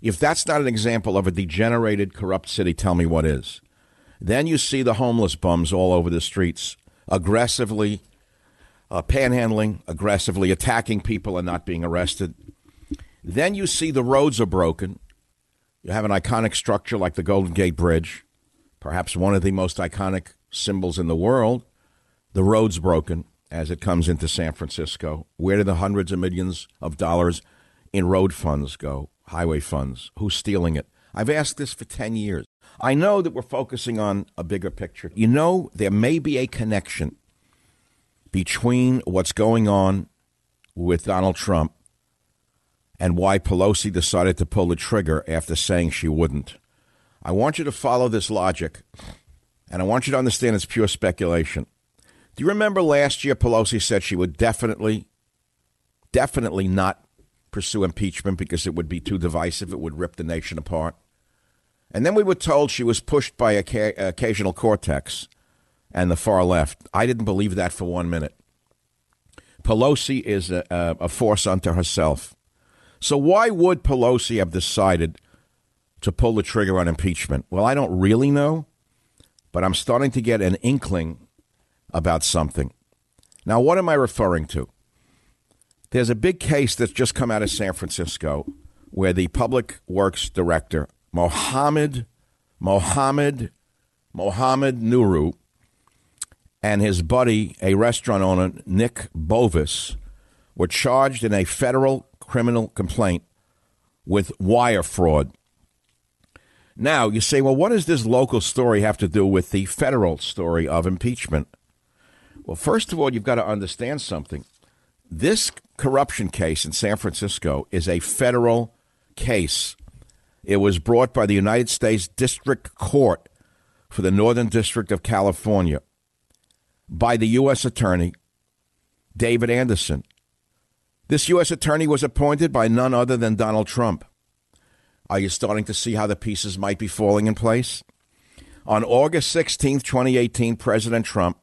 If that's not an example of a degenerated, corrupt city, tell me what is. Then you see the homeless bums all over the streets, aggressively uh, panhandling, aggressively attacking people and not being arrested. Then you see the roads are broken. You have an iconic structure like the Golden Gate Bridge, perhaps one of the most iconic symbols in the world. The road's broken as it comes into San Francisco. Where do the hundreds of millions of dollars in road funds go? Highway funds? Who's stealing it? I've asked this for 10 years. I know that we're focusing on a bigger picture. You know, there may be a connection between what's going on with Donald Trump and why Pelosi decided to pull the trigger after saying she wouldn't. I want you to follow this logic, and I want you to understand it's pure speculation. Do you remember last year Pelosi said she would definitely, definitely not pursue impeachment because it would be too divisive, it would rip the nation apart? And then we were told she was pushed by occasional cortex and the far left. I didn't believe that for one minute. Pelosi is a, a force unto herself. So why would Pelosi have decided to pull the trigger on impeachment? Well, I don't really know, but I'm starting to get an inkling about something. Now, what am I referring to? There's a big case that's just come out of San Francisco where the public works director, Mohammed Mohammed Mohammed Nuru, and his buddy, a restaurant owner, Nick Bovis, were charged in a federal criminal complaint with wire fraud. Now, you say, well, what does this local story have to do with the federal story of impeachment? Well, first of all, you've got to understand something. This corruption case in San Francisco is a federal case. It was brought by the United States District Court for the Northern District of California by the U.S. Attorney, David Anderson. This U.S. Attorney was appointed by none other than Donald Trump. Are you starting to see how the pieces might be falling in place? On August 16, 2018, President Trump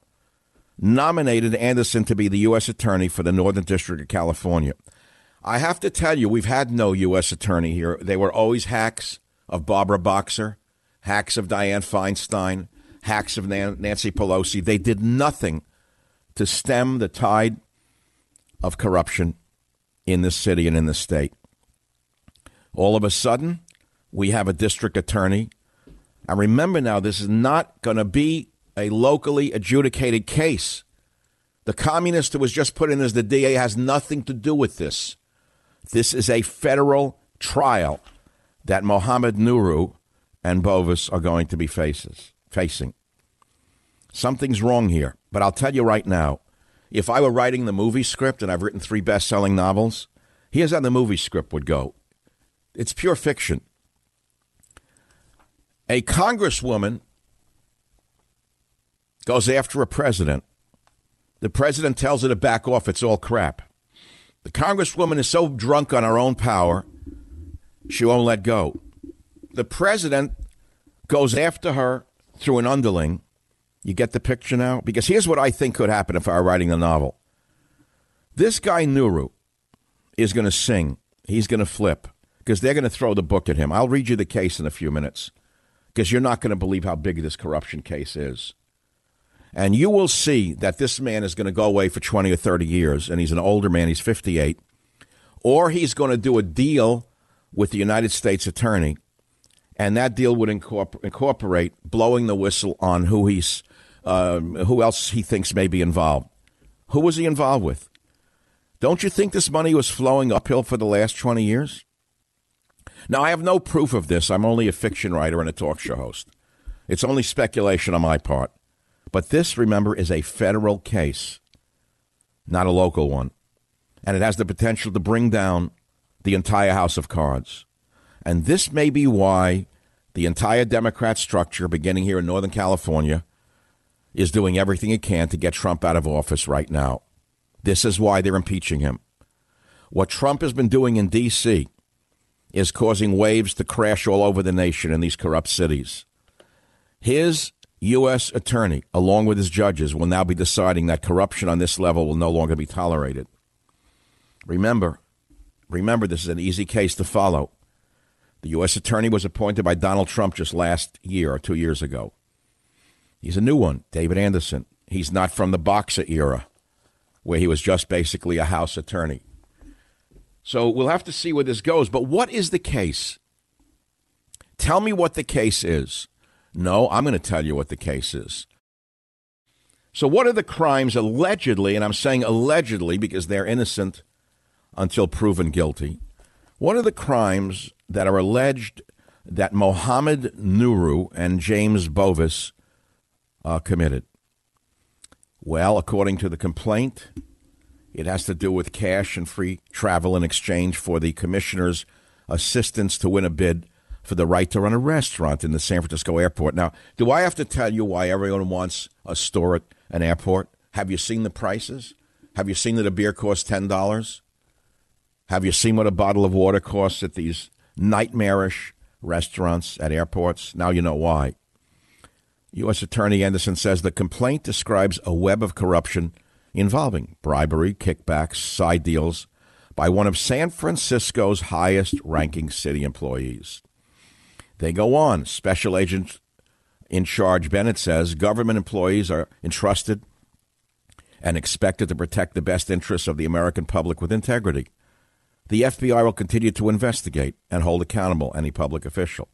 nominated Anderson to be the U.S. Attorney for the Northern District of California. I have to tell you, we've had no U.S. Attorney here. They were always hacks of Barbara Boxer, hacks of Dianne Feinstein, hacks of Nancy Pelosi. They did nothing to stem the tide of corruption in this city and in the state. All of a sudden, we have a district attorney. And remember now, this is not going to be a locally adjudicated case. The communist who was just put in as the DA has nothing to do with this. This is a federal trial that Mohammed Nuru and Bovis are going to be faces, facing. Something's wrong here. But I'll tell you right now if I were writing the movie script, and I've written three best selling novels, here's how the movie script would go it's pure fiction. A congresswoman goes after a president. The president tells her to back off. It's all crap. The congresswoman is so drunk on her own power, she won't let go. The president goes after her through an underling. You get the picture now? Because here's what I think could happen if I were writing the novel. This guy, Nuru, is going to sing. He's going to flip because they're going to throw the book at him. I'll read you the case in a few minutes because you're not going to believe how big this corruption case is. And you will see that this man is going to go away for 20 or 30 years, and he's an older man, he's 58. Or he's going to do a deal with the United States attorney, and that deal would incorporate blowing the whistle on who he's, uh, who else he thinks may be involved. Who was he involved with? Don't you think this money was flowing uphill for the last 20 years? Now, I have no proof of this. I'm only a fiction writer and a talk show host. It's only speculation on my part. But this, remember, is a federal case, not a local one. And it has the potential to bring down the entire House of Cards. And this may be why the entire Democrat structure, beginning here in Northern California, is doing everything it can to get Trump out of office right now. This is why they're impeaching him. What Trump has been doing in D.C. is causing waves to crash all over the nation in these corrupt cities. His U.S. attorney, along with his judges, will now be deciding that corruption on this level will no longer be tolerated. Remember, remember, this is an easy case to follow. The U.S. attorney was appointed by Donald Trump just last year or two years ago. He's a new one, David Anderson. He's not from the Boxer era, where he was just basically a House attorney. So we'll have to see where this goes. But what is the case? Tell me what the case is. No, I'm going to tell you what the case is. So, what are the crimes allegedly, and I'm saying allegedly because they're innocent until proven guilty? What are the crimes that are alleged that Mohammed Nuru and James Bovis uh, committed? Well, according to the complaint, it has to do with cash and free travel in exchange for the commissioner's assistance to win a bid for the right to run a restaurant in the San Francisco airport. Now, do I have to tell you why everyone wants a store at an airport? Have you seen the prices? Have you seen that a beer costs $10? Have you seen what a bottle of water costs at these nightmarish restaurants at airports? Now you know why. U.S. Attorney Anderson says the complaint describes a web of corruption involving bribery, kickbacks, side deals by one of San Francisco's highest ranking city employees. They go on. Special Agent in charge Bennett says government employees are entrusted and expected to protect the best interests of the American public with integrity. The FBI will continue to investigate and hold accountable any public official.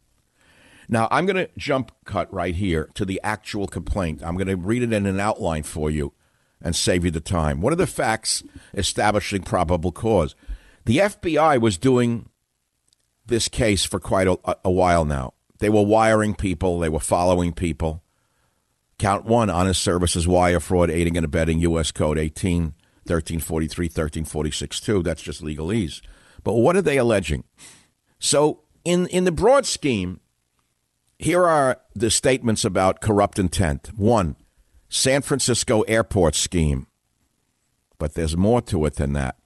Now, I'm going to jump cut right here to the actual complaint. I'm going to read it in an outline for you and save you the time. What are the facts establishing probable cause? The FBI was doing this case for quite a, a while now. They were wiring people, they were following people. Count one honest services wire fraud, aiding and abetting U.S. Code 18, 1343, 1346 2. That's just legalese. But what are they alleging? So, in, in the broad scheme, here are the statements about corrupt intent. One, San Francisco airport scheme. But there's more to it than that.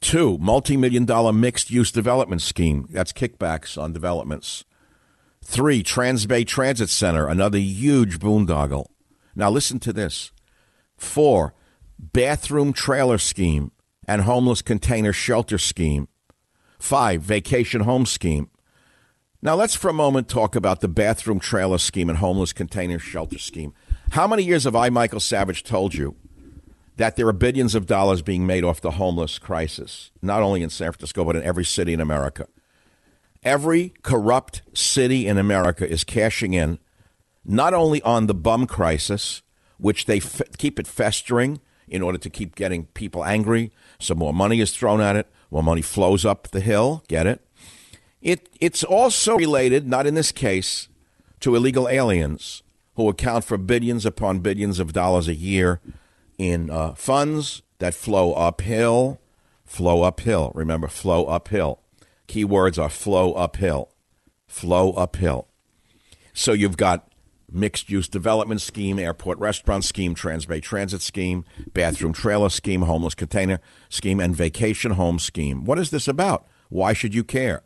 Two, multi million dollar mixed use development scheme. That's kickbacks on developments. Three, Transbay Transit Center, another huge boondoggle. Now listen to this. Four, bathroom trailer scheme and homeless container shelter scheme. Five, vacation home scheme. Now let's for a moment talk about the bathroom trailer scheme and homeless container shelter scheme. How many years have I, Michael Savage, told you that there are billions of dollars being made off the homeless crisis, not only in San Francisco, but in every city in America. Every corrupt city in America is cashing in not only on the bum crisis, which they f- keep it festering in order to keep getting people angry, so more money is thrown at it, more money flows up the hill, get it? It it's also related, not in this case, to illegal aliens who account for billions upon billions of dollars a year in uh, funds that flow uphill, flow uphill. Remember, flow uphill. Keywords are flow uphill, flow uphill. So you've got mixed use development scheme, airport restaurant scheme, Transbay Transit scheme, bathroom trailer scheme, homeless container scheme, and vacation home scheme. What is this about? Why should you care?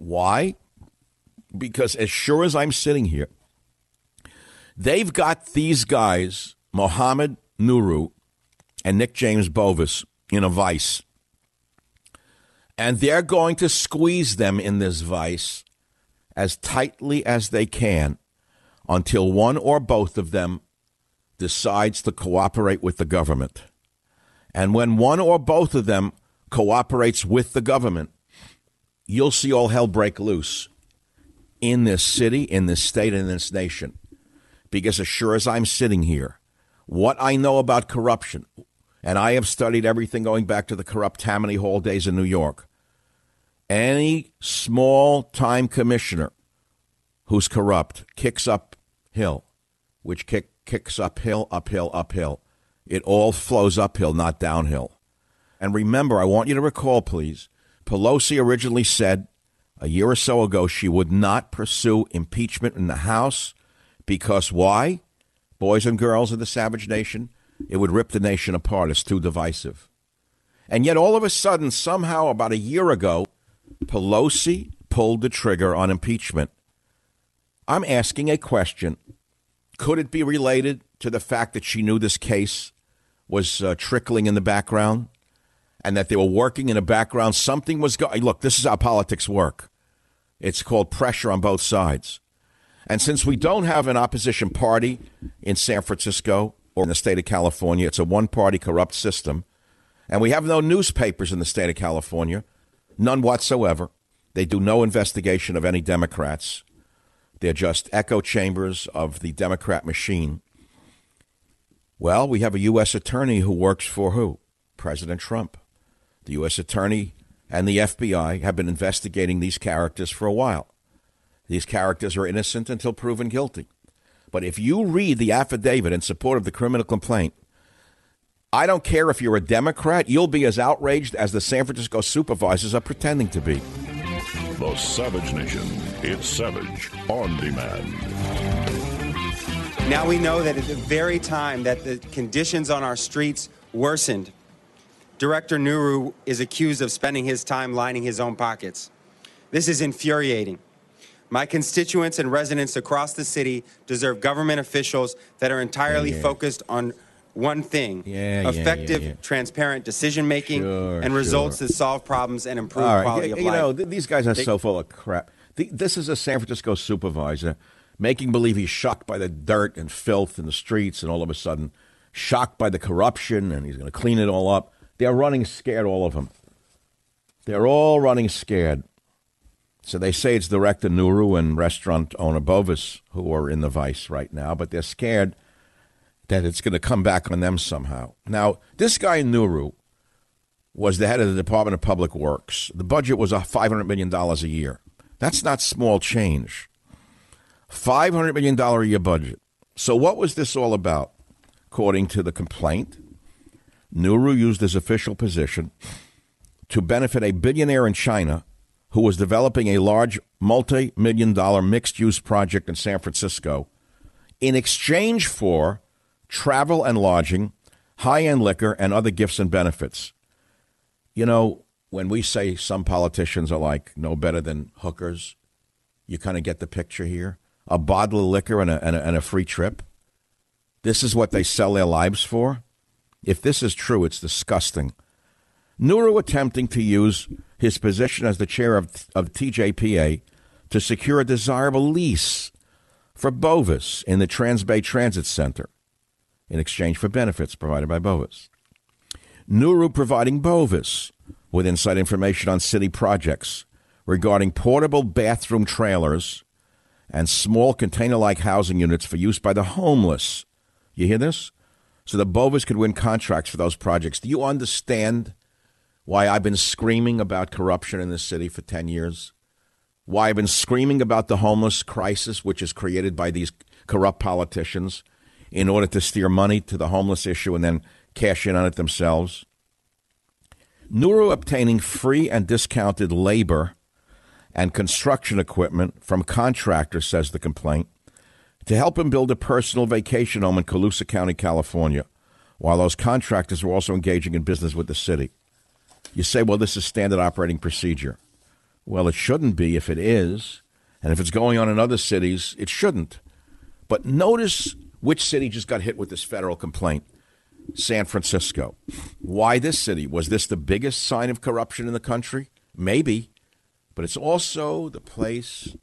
Why? Because as sure as I'm sitting here, they've got these guys, Mohammed Nuru and Nick James Bovis in a vice. And they're going to squeeze them in this vice as tightly as they can until one or both of them decides to cooperate with the government. And when one or both of them cooperates with the government, you'll see all hell break loose in this city, in this state, in this nation. Because as sure as I'm sitting here, what I know about corruption, and I have studied everything going back to the corrupt Tammany Hall days in New York. Any small time commissioner who's corrupt kicks uphill, which kick, kicks uphill, uphill, uphill. It all flows uphill, not downhill. And remember, I want you to recall, please, Pelosi originally said a year or so ago she would not pursue impeachment in the House because why? boys and girls of the savage nation, it would rip the nation apart. It's too divisive. And yet, all of a sudden, somehow, about a year ago, Pelosi pulled the trigger on impeachment. I'm asking a question. Could it be related to the fact that she knew this case was uh, trickling in the background and that they were working in the background? Something was going. Look, this is how politics work. It's called pressure on both sides. And since we don't have an opposition party in San Francisco or in the state of California, it's a one party corrupt system. And we have no newspapers in the state of California, none whatsoever. They do no investigation of any Democrats. They're just echo chambers of the Democrat machine. Well, we have a U.S. attorney who works for who? President Trump. The U.S. attorney and the FBI have been investigating these characters for a while. These characters are innocent until proven guilty. But if you read the affidavit in support of the criminal complaint, I don't care if you're a Democrat, you'll be as outraged as the San Francisco supervisors are pretending to be. The Savage Nation. It's Savage on demand. Now we know that at the very time that the conditions on our streets worsened, Director Nuru is accused of spending his time lining his own pockets. This is infuriating. My constituents and residents across the city deserve government officials that are entirely Yeah, focused on one thing Yeah, effective, yeah, transparent decision making Sure, and results sure. that solve problems and improve right, quality you, of you life. know th- these guys are They- so full of crap. The, this is a San Francisco supervisor making believe he's shocked by the dirt and filth in the streets, and all of a sudden shocked by the corruption, and he's going to clean it all up. They're running scared, all of them. They're all running scared. So they say it's director Nuru and restaurant owner Bovis who are in the vice right now, but they're scared that it's going to come back on them somehow. Now, this guy Nuru was the head of the Department of Public Works. The budget was $500 million a year. That's not small change. $500 million a year budget. So, what was this all about? According to the complaint, Nuru used his official position to benefit a billionaire in China who was developing a large multi million dollar mixed use project in San Francisco in exchange for travel and lodging, high end liquor, and other gifts and benefits. You know, when we say some politicians are like no better than hookers, you kind of get the picture here. A bottle of liquor and a, and a, and a free trip. This is what they sell their lives for. If this is true, it's disgusting. Nuru attempting to use his position as the chair of, of TJPA to secure a desirable lease for Bovis in the Transbay Transit Center in exchange for benefits provided by Bovis. Nuru providing Bovis with inside information on city projects regarding portable bathroom trailers and small container like housing units for use by the homeless. You hear this? So the Bovis could win contracts for those projects. Do you understand why I've been screaming about corruption in this city for 10 years? why I've been screaming about the homeless crisis, which is created by these corrupt politicians in order to steer money to the homeless issue and then cash in on it themselves. Nuru obtaining free and discounted labor and construction equipment from contractors, says the complaint, to help him build a personal vacation home in Colusa County, California, while those contractors were also engaging in business with the city. You say, well, this is standard operating procedure. Well, it shouldn't be if it is. And if it's going on in other cities, it shouldn't. But notice which city just got hit with this federal complaint San Francisco. Why this city? Was this the biggest sign of corruption in the country? Maybe. But it's also the place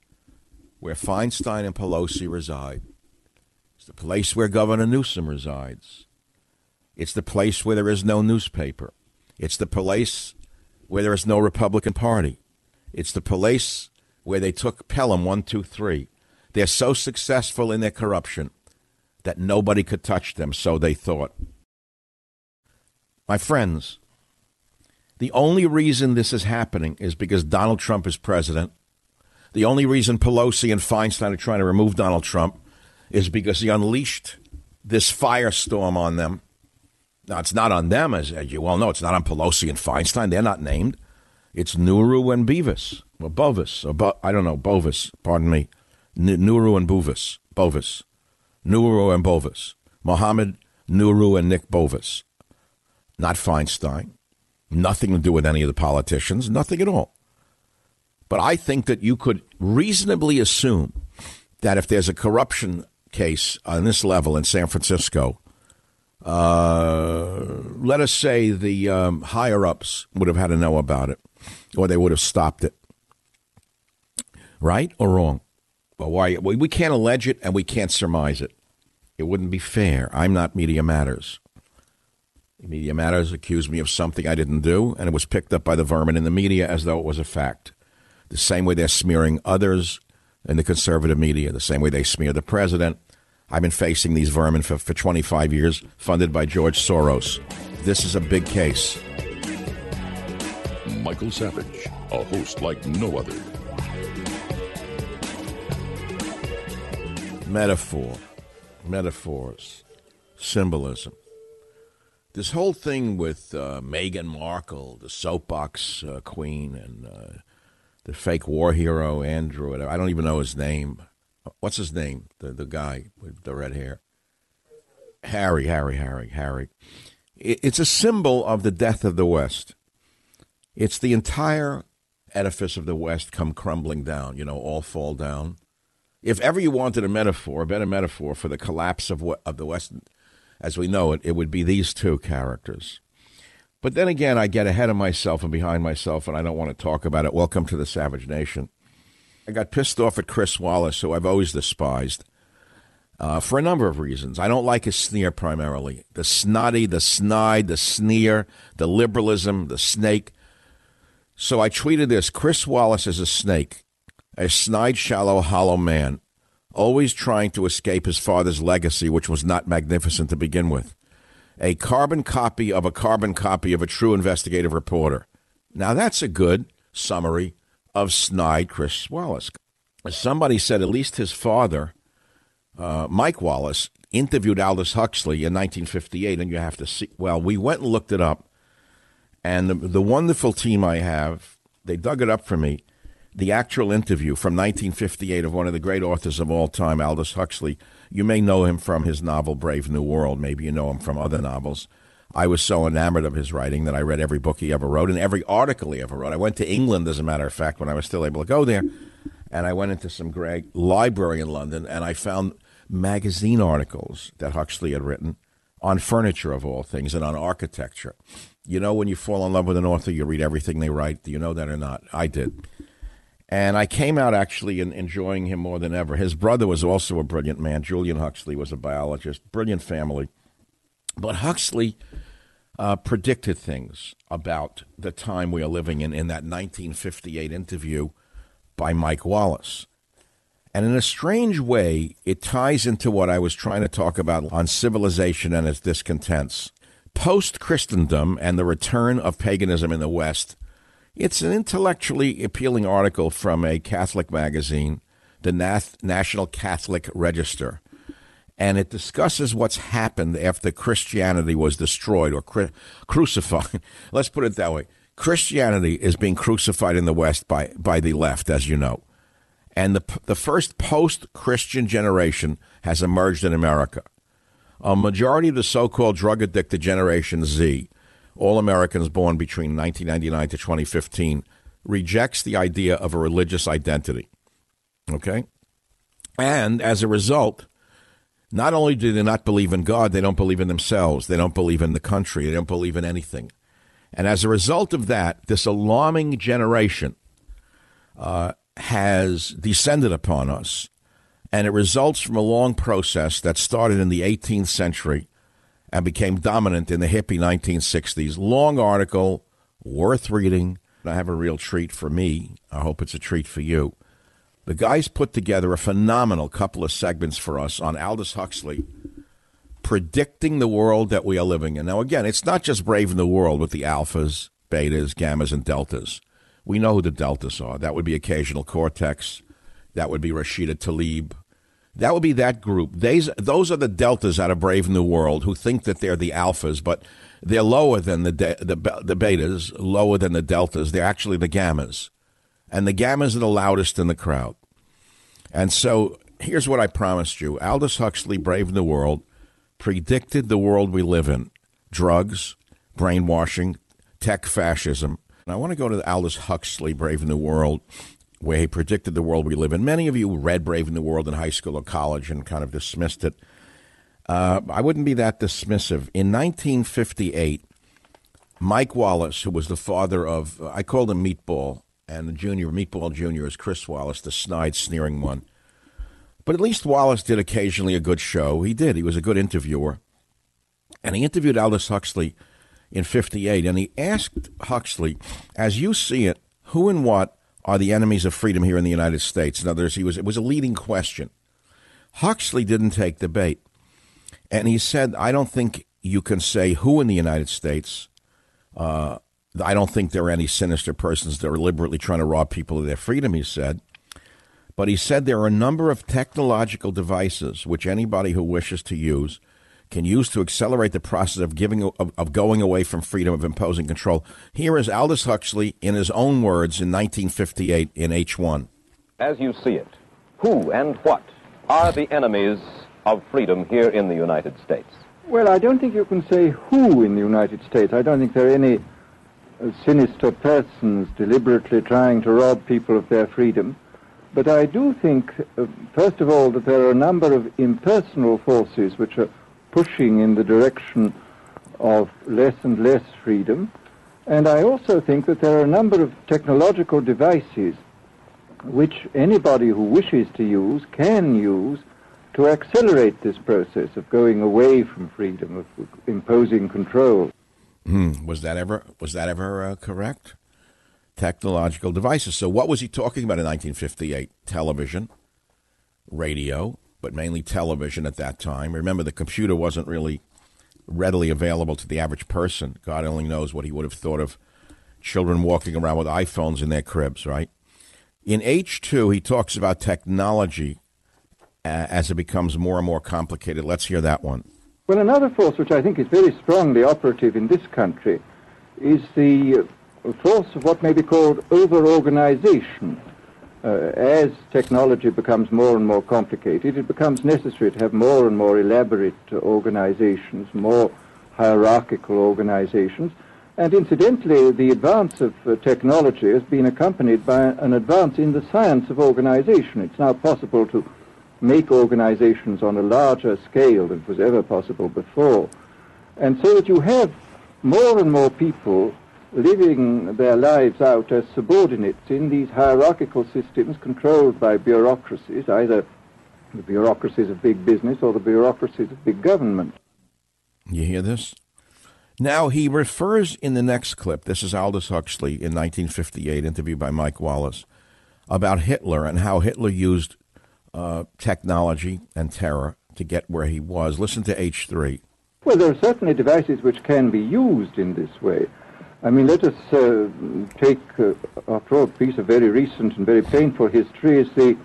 where Feinstein and Pelosi reside. It's the place where Governor Newsom resides. It's the place where there is no newspaper. It's the place where there is no Republican Party. It's the place where they took Pelham 123. They're so successful in their corruption that nobody could touch them, so they thought. My friends, the only reason this is happening is because Donald Trump is president. The only reason Pelosi and Feinstein are trying to remove Donald Trump is because he unleashed this firestorm on them. Now, it's not on them, as, as you well know. It's not on Pelosi and Feinstein. They're not named. It's Nuru and Beavis, or Bovis, or Bo- I don't know, Bovis, pardon me. N- Nuru and Bovis, Bovis. Nuru and Bovis. Mohammed Nuru and Nick Bovis. Not Feinstein. Nothing to do with any of the politicians, nothing at all. But I think that you could reasonably assume that if there's a corruption case on this level in San Francisco, uh, let us say the um, higher ups would have had to know about it or they would have stopped it. Right or wrong? Well, why? We can't allege it and we can't surmise it. It wouldn't be fair. I'm not Media Matters. Media Matters accused me of something I didn't do, and it was picked up by the vermin in the media as though it was a fact. The same way they're smearing others in the conservative media, the same way they smear the president. I've been facing these vermin for, for 25 years, funded by George Soros. This is a big case. Michael Savage, a host like no other. Metaphor, metaphors, symbolism. This whole thing with uh, Meghan Markle, the soapbox uh, queen, and uh, the fake war hero Andrew. I don't even know his name. What's his name? The the guy with the red hair. Harry, Harry, Harry, Harry. It's a symbol of the death of the West. It's the entire edifice of the West come crumbling down, you know, all fall down. If ever you wanted a metaphor, a better metaphor for the collapse of, what, of the West as we know it, it would be these two characters. But then again, I get ahead of myself and behind myself, and I don't want to talk about it. Welcome to the Savage Nation. I got pissed off at Chris Wallace, who I've always despised, uh, for a number of reasons. I don't like his sneer primarily the snotty, the snide, the sneer, the liberalism, the snake. So I tweeted this Chris Wallace is a snake, a snide, shallow, hollow man, always trying to escape his father's legacy, which was not magnificent to begin with. A carbon copy of a carbon copy of a true investigative reporter. Now, that's a good summary of snide Chris Wallace. Somebody said at least his father, uh, Mike Wallace, interviewed Aldous Huxley in 1958, and you have to see. Well, we went and looked it up, and the, the wonderful team I have, they dug it up for me. The actual interview from 1958 of one of the great authors of all time, Aldous Huxley. You may know him from his novel Brave New World. Maybe you know him from other novels. I was so enamored of his writing that I read every book he ever wrote and every article he ever wrote. I went to England, as a matter of fact, when I was still able to go there, and I went into some great library in London, and I found magazine articles that Huxley had written on furniture, of all things, and on architecture. You know, when you fall in love with an author, you read everything they write. Do you know that or not? I did. And I came out actually in, enjoying him more than ever. His brother was also a brilliant man. Julian Huxley was a biologist, brilliant family. But Huxley uh, predicted things about the time we are living in in that 1958 interview by Mike Wallace. And in a strange way, it ties into what I was trying to talk about on civilization and its discontents. Post Christendom and the return of paganism in the West, it's an intellectually appealing article from a Catholic magazine, the National Catholic Register and it discusses what's happened after Christianity was destroyed or cru- crucified. Let's put it that way. Christianity is being crucified in the West by, by the left, as you know. And the, the first post Christian generation has emerged in America. A majority of the so called drug addicted Generation Z, all Americans born between 1999 to 2015, rejects the idea of a religious identity. Okay? And as a result, not only do they not believe in God, they don't believe in themselves. They don't believe in the country. They don't believe in anything. And as a result of that, this alarming generation uh, has descended upon us. And it results from a long process that started in the 18th century and became dominant in the hippie 1960s. Long article, worth reading. I have a real treat for me. I hope it's a treat for you. The guys put together a phenomenal couple of segments for us on Aldous Huxley predicting the world that we are living in. Now, again, it's not just Brave New World with the alphas, betas, gammas, and deltas. We know who the deltas are. That would be Occasional Cortex. That would be Rashida Tlaib. That would be that group. These, those are the deltas out of Brave New World who think that they're the alphas, but they're lower than the, the, the betas, lower than the deltas. They're actually the gammas and the gammas are the loudest in the crowd. And so here's what I promised you Aldous Huxley, Brave New World, predicted the world we live in drugs, brainwashing, tech fascism. And I want to go to Aldous Huxley, Brave New World, where he predicted the world we live in. Many of you read Brave New World in high school or college and kind of dismissed it. Uh, I wouldn't be that dismissive. In 1958, Mike Wallace, who was the father of, I called him Meatball, and the junior, Meatball Jr., is Chris Wallace, the snide, sneering one. But at least Wallace did occasionally a good show. He did. He was a good interviewer. And he interviewed Aldous Huxley in 58, and he asked Huxley, as you see it, who and what are the enemies of freedom here in the United States? In other words, he was, it was a leading question. Huxley didn't take the bait. And he said, I don't think you can say who in the United States uh, I don't think there are any sinister persons that are deliberately trying to rob people of their freedom, he said. But he said there are a number of technological devices which anybody who wishes to use can use to accelerate the process of giving of, of going away from freedom of imposing control. Here is Aldous Huxley in his own words in 1958 in H1. As you see it, who and what are the enemies of freedom here in the United States? Well, I don't think you can say who in the United States. I don't think there are any sinister persons deliberately trying to rob people of their freedom. But I do think, uh, first of all, that there are a number of impersonal forces which are pushing in the direction of less and less freedom. And I also think that there are a number of technological devices which anybody who wishes to use can use to accelerate this process of going away from freedom, of imposing control. Hmm. Was that ever was that ever uh, correct? Technological devices. So, what was he talking about in 1958? Television, radio, but mainly television at that time. Remember, the computer wasn't really readily available to the average person. God only knows what he would have thought of children walking around with iPhones in their cribs, right? In H2, he talks about technology uh, as it becomes more and more complicated. Let's hear that one. Well, another force which I think is very strongly operative in this country is the force of what may be called over-organization. Uh, as technology becomes more and more complicated, it becomes necessary to have more and more elaborate organizations, more hierarchical organizations. And incidentally, the advance of uh, technology has been accompanied by an advance in the science of organization. It's now possible to make organizations on a larger scale than was ever possible before. And so that you have more and more people living their lives out as subordinates in these hierarchical systems controlled by bureaucracies, either the bureaucracies of big business or the bureaucracies of big government. You hear this? Now, he refers in the next clip, this is Aldous Huxley in 1958, interviewed by Mike Wallace, about Hitler and how Hitler used uh, technology and terror to get where he was. Listen to H3. Well, there are certainly devices which can be used in this way. I mean, let us uh, take, uh, after all, a piece of very recent and very painful history is the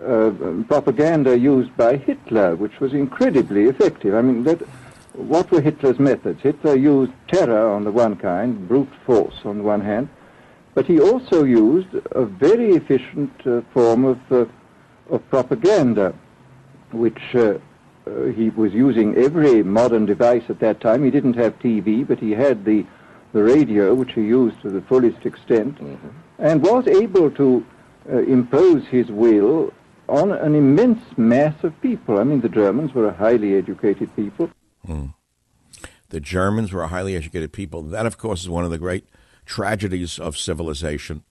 uh, propaganda used by Hitler, which was incredibly effective. I mean, that, what were Hitler's methods? Hitler used terror on the one kind, brute force on the one hand, but he also used a very efficient uh, form of, uh, of propaganda, which uh, he was using every modern device at that time. He didn't have TV, but he had the the radio, which he used to the fullest extent, mm-hmm. and was able to uh, impose his will on an immense mass of people. I mean, the Germans were a highly educated people. Mm. The Germans were a highly educated people. That, of course, is one of the great tragedies of civilization,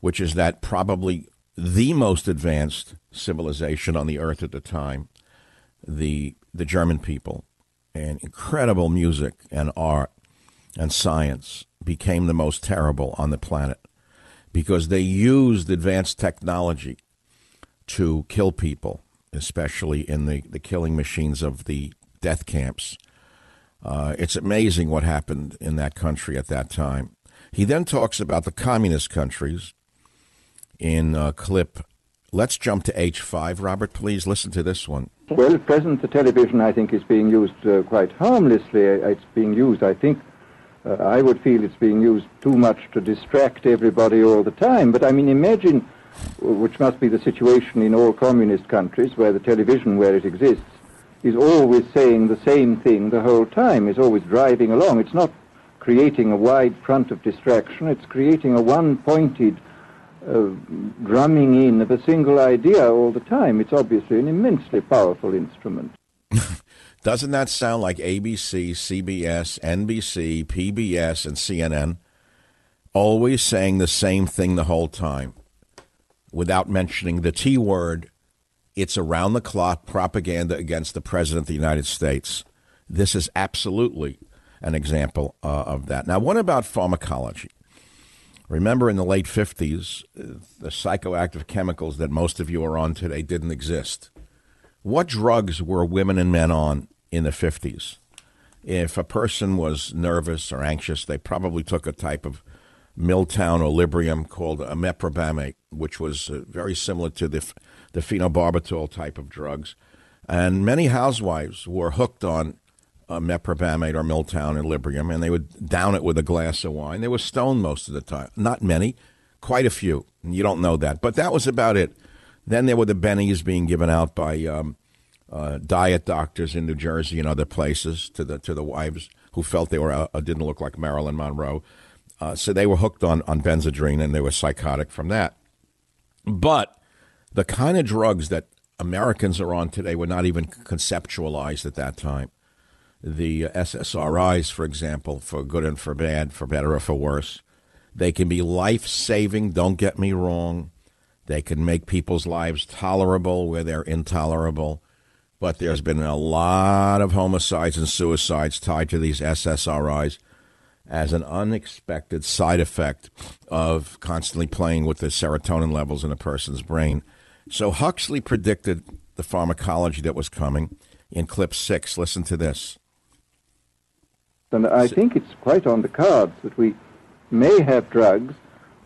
which is that probably the most advanced civilization on the earth at the time, the the German people, and incredible music and art and science became the most terrible on the planet because they used advanced technology to kill people, especially in the, the killing machines of the death camps. Uh, it's amazing what happened in that country at that time. He then talks about the communist countries in a clip. Let's jump to H5. Robert, please listen to this one. Well, at present, the television, I think, is being used uh, quite harmlessly. It's being used, I think, uh, I would feel it's being used too much to distract everybody all the time. But I mean, imagine, which must be the situation in all communist countries where the television, where it exists, is always saying the same thing the whole time, is always driving along. It's not creating a wide front of distraction, it's creating a one-pointed uh, drumming in of a single idea all the time. It's obviously an immensely powerful instrument. Doesn't that sound like ABC, CBS, NBC, PBS, and CNN always saying the same thing the whole time without mentioning the T word? It's around the clock propaganda against the President of the United States. This is absolutely an example uh, of that. Now, what about pharmacology? Remember in the late 50s, uh, the psychoactive chemicals that most of you are on today didn't exist. What drugs were women and men on in the 50s? If a person was nervous or anxious, they probably took a type of Milltown or Librium called meprobamate, which was uh, very similar to the, the phenobarbital type of drugs. And many housewives were hooked on uh, or Milltown and Librium, and they would down it with a glass of wine. They were stoned most of the time. Not many, quite a few. You don't know that. But that was about it. Then there were the bennies being given out by um, uh, diet doctors in New Jersey and other places to the to the wives who felt they were uh, didn't look like Marilyn Monroe. Uh, so they were hooked on on Benzedrine and they were psychotic from that. But the kind of drugs that Americans are on today were not even conceptualized at that time. The SSRIs, for example, for good and for bad, for better or for worse, they can be life saving. Don't get me wrong they can make people's lives tolerable where they're intolerable. But there's been a lot of homicides and suicides tied to these SSRIs as an unexpected side effect of constantly playing with the serotonin levels in a person's brain. So Huxley predicted the pharmacology that was coming in clip six. Listen to this. And I think it's quite on the cards that we may have drugs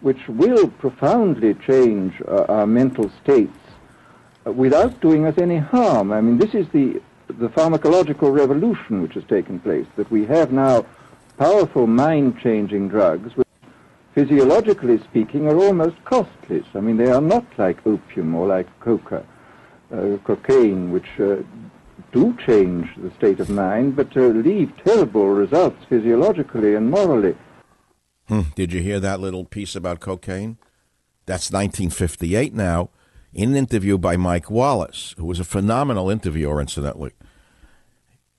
which will profoundly change uh, our mental states uh, without doing us any harm. I mean, this is the, the pharmacological revolution which has taken place, that we have now powerful mind-changing drugs which, physiologically speaking, are almost costless. I mean, they are not like opium or like coca, uh, cocaine, which uh, do change the state of mind, but uh, leave terrible results physiologically and morally. Hmm. Did you hear that little piece about cocaine? That's 1958 now, in an interview by Mike Wallace, who was a phenomenal interviewer, incidentally.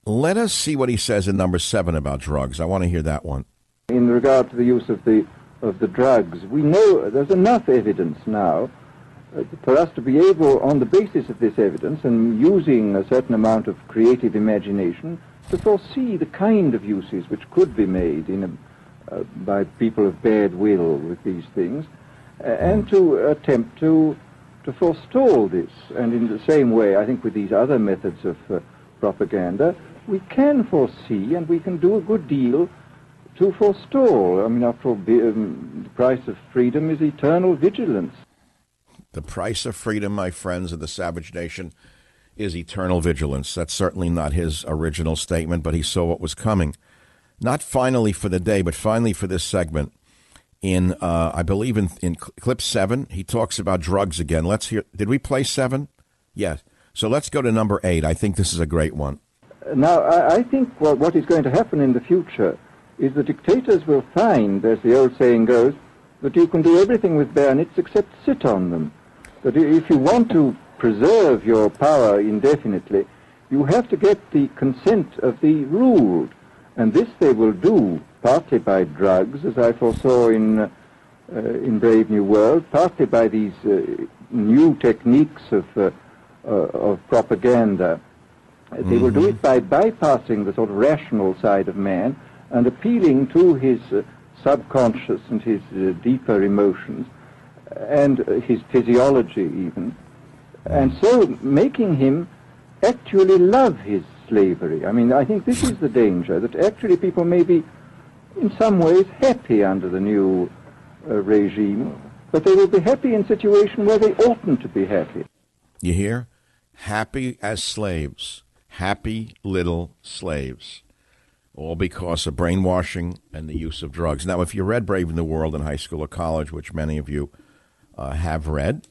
Let us see what he says in number seven about drugs. I want to hear that one. In regard to the use of the of the drugs, we know there's enough evidence now uh, for us to be able, on the basis of this evidence and using a certain amount of creative imagination, to foresee the kind of uses which could be made in a, uh, by people of bad will with these things, uh, and to attempt to to forestall this. And in the same way, I think with these other methods of uh, propaganda, we can foresee and we can do a good deal to forestall. I mean, after all, um, the price of freedom is eternal vigilance. The price of freedom, my friends of the savage nation, is eternal vigilance. That's certainly not his original statement, but he saw what was coming. Not finally for the day, but finally for this segment. In, uh, I believe, in, in clip seven, he talks about drugs again. Let's hear. Did we play seven? Yes. So let's go to number eight. I think this is a great one. Now, I, I think what, what is going to happen in the future is the dictators will find, as the old saying goes, that you can do everything with bayonets except sit on them. That if you want to preserve your power indefinitely, you have to get the consent of the ruled. And this they will do partly by drugs, as I foresaw in, uh, in Brave New World, partly by these uh, new techniques of, uh, uh of propaganda. Mm-hmm. They will do it by bypassing the sort of rational side of man and appealing to his uh, subconscious and his uh, deeper emotions and his physiology even, and so making him actually love his slavery. I mean, I think this is the danger, that actually people may be in some ways happy under the new uh, regime, but they will be happy in a situation where they oughtn't to be happy. You hear? Happy as slaves. Happy little slaves. All because of brainwashing and the use of drugs. Now, if you read Brave New World in high school or college, which many of you uh, have read.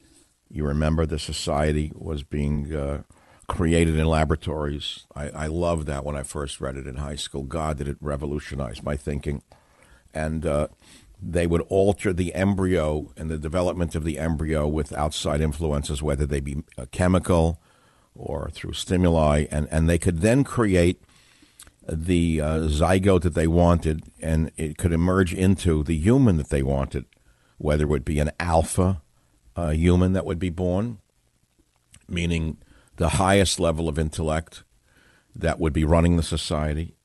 You remember the society was being uh, created in laboratories. I, I loved that when I first read it in high school. God, did it revolutionize my thinking. And uh, they would alter the embryo and the development of the embryo with outside influences, whether they be chemical or through stimuli, and, and they could then create the uh, zygote that they wanted, and it could emerge into the human that they wanted whether it would be an alpha uh, human that would be born, meaning the highest level of intellect that would be running the society,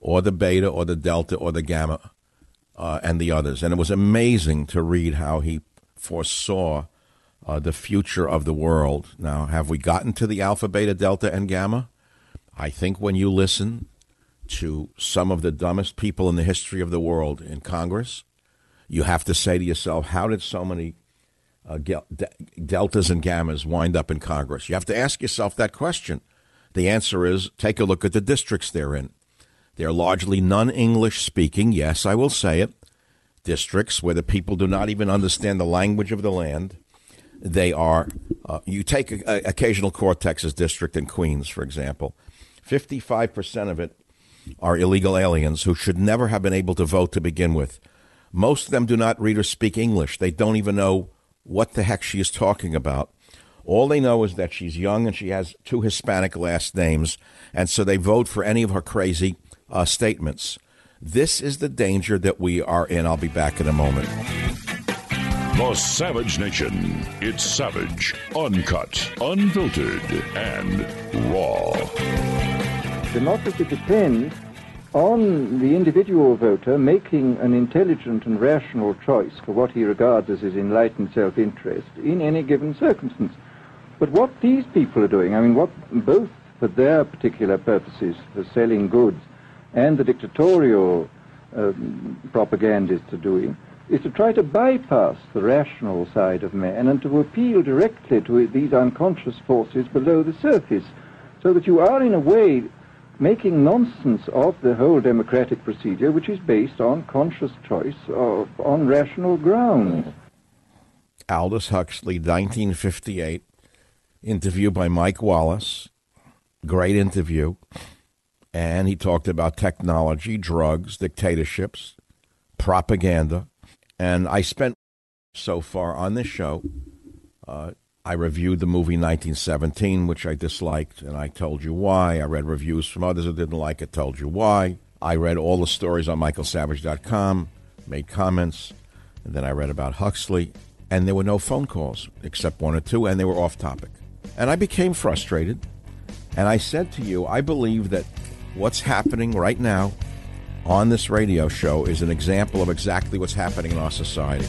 or the beta, or the delta, or the gamma, uh, and the others. And it was amazing to read how he foresaw uh, the future of the world. Now, have we gotten to the alpha, beta, delta, and gamma? I think when you listen to some of the dumbest people in the history of the world in Congress, you have to say to yourself, how did so many uh, deltas and gammas wind up in Congress? You have to ask yourself that question. The answer is take a look at the districts they're in. They're largely non English speaking, yes, I will say it, districts where the people do not even understand the language of the land. They are, uh, you take a, a, Ocasio-Cortez's district in Queens, for example, 55% of it are illegal aliens who should never have been able to vote to begin with. Most of them do not read or speak English. They don't even know what the heck she is talking about. All they know is that she's young and she has two Hispanic last names, and so they vote for any of her crazy uh, statements. This is the danger that we are in. I'll be back in a moment. The Savage Nation. It's savage, uncut, unfiltered, and raw. Democracy depends on the individual voter making an intelligent and rational choice for what he regards as his enlightened self-interest in any given circumstance. But what these people are doing, I mean, what both for their particular purposes, for selling goods, and the dictatorial um, propagandists are doing is to try to bypass the rational side of man and to appeal directly to these unconscious forces below the surface, so that you are in a way making nonsense of the whole democratic procedure, which is based on conscious choice of, on rational grounds. Aldous Huxley, 1958, interview by Mike Wallace. Great interview. And he talked about technology, drugs, dictatorships, propaganda. And I spent so far on this show, uh, I reviewed the movie 1917, which I disliked, and I told you why. I read reviews from others who didn't like it, told you why. I read all the stories on michaelsavage.com, made comments, and then I read about Huxley, and there were no phone calls except one or two, and they were off topic. And I became frustrated, and I said to you, I believe that what's happening right now on this radio show is an example of exactly what's happening in our society.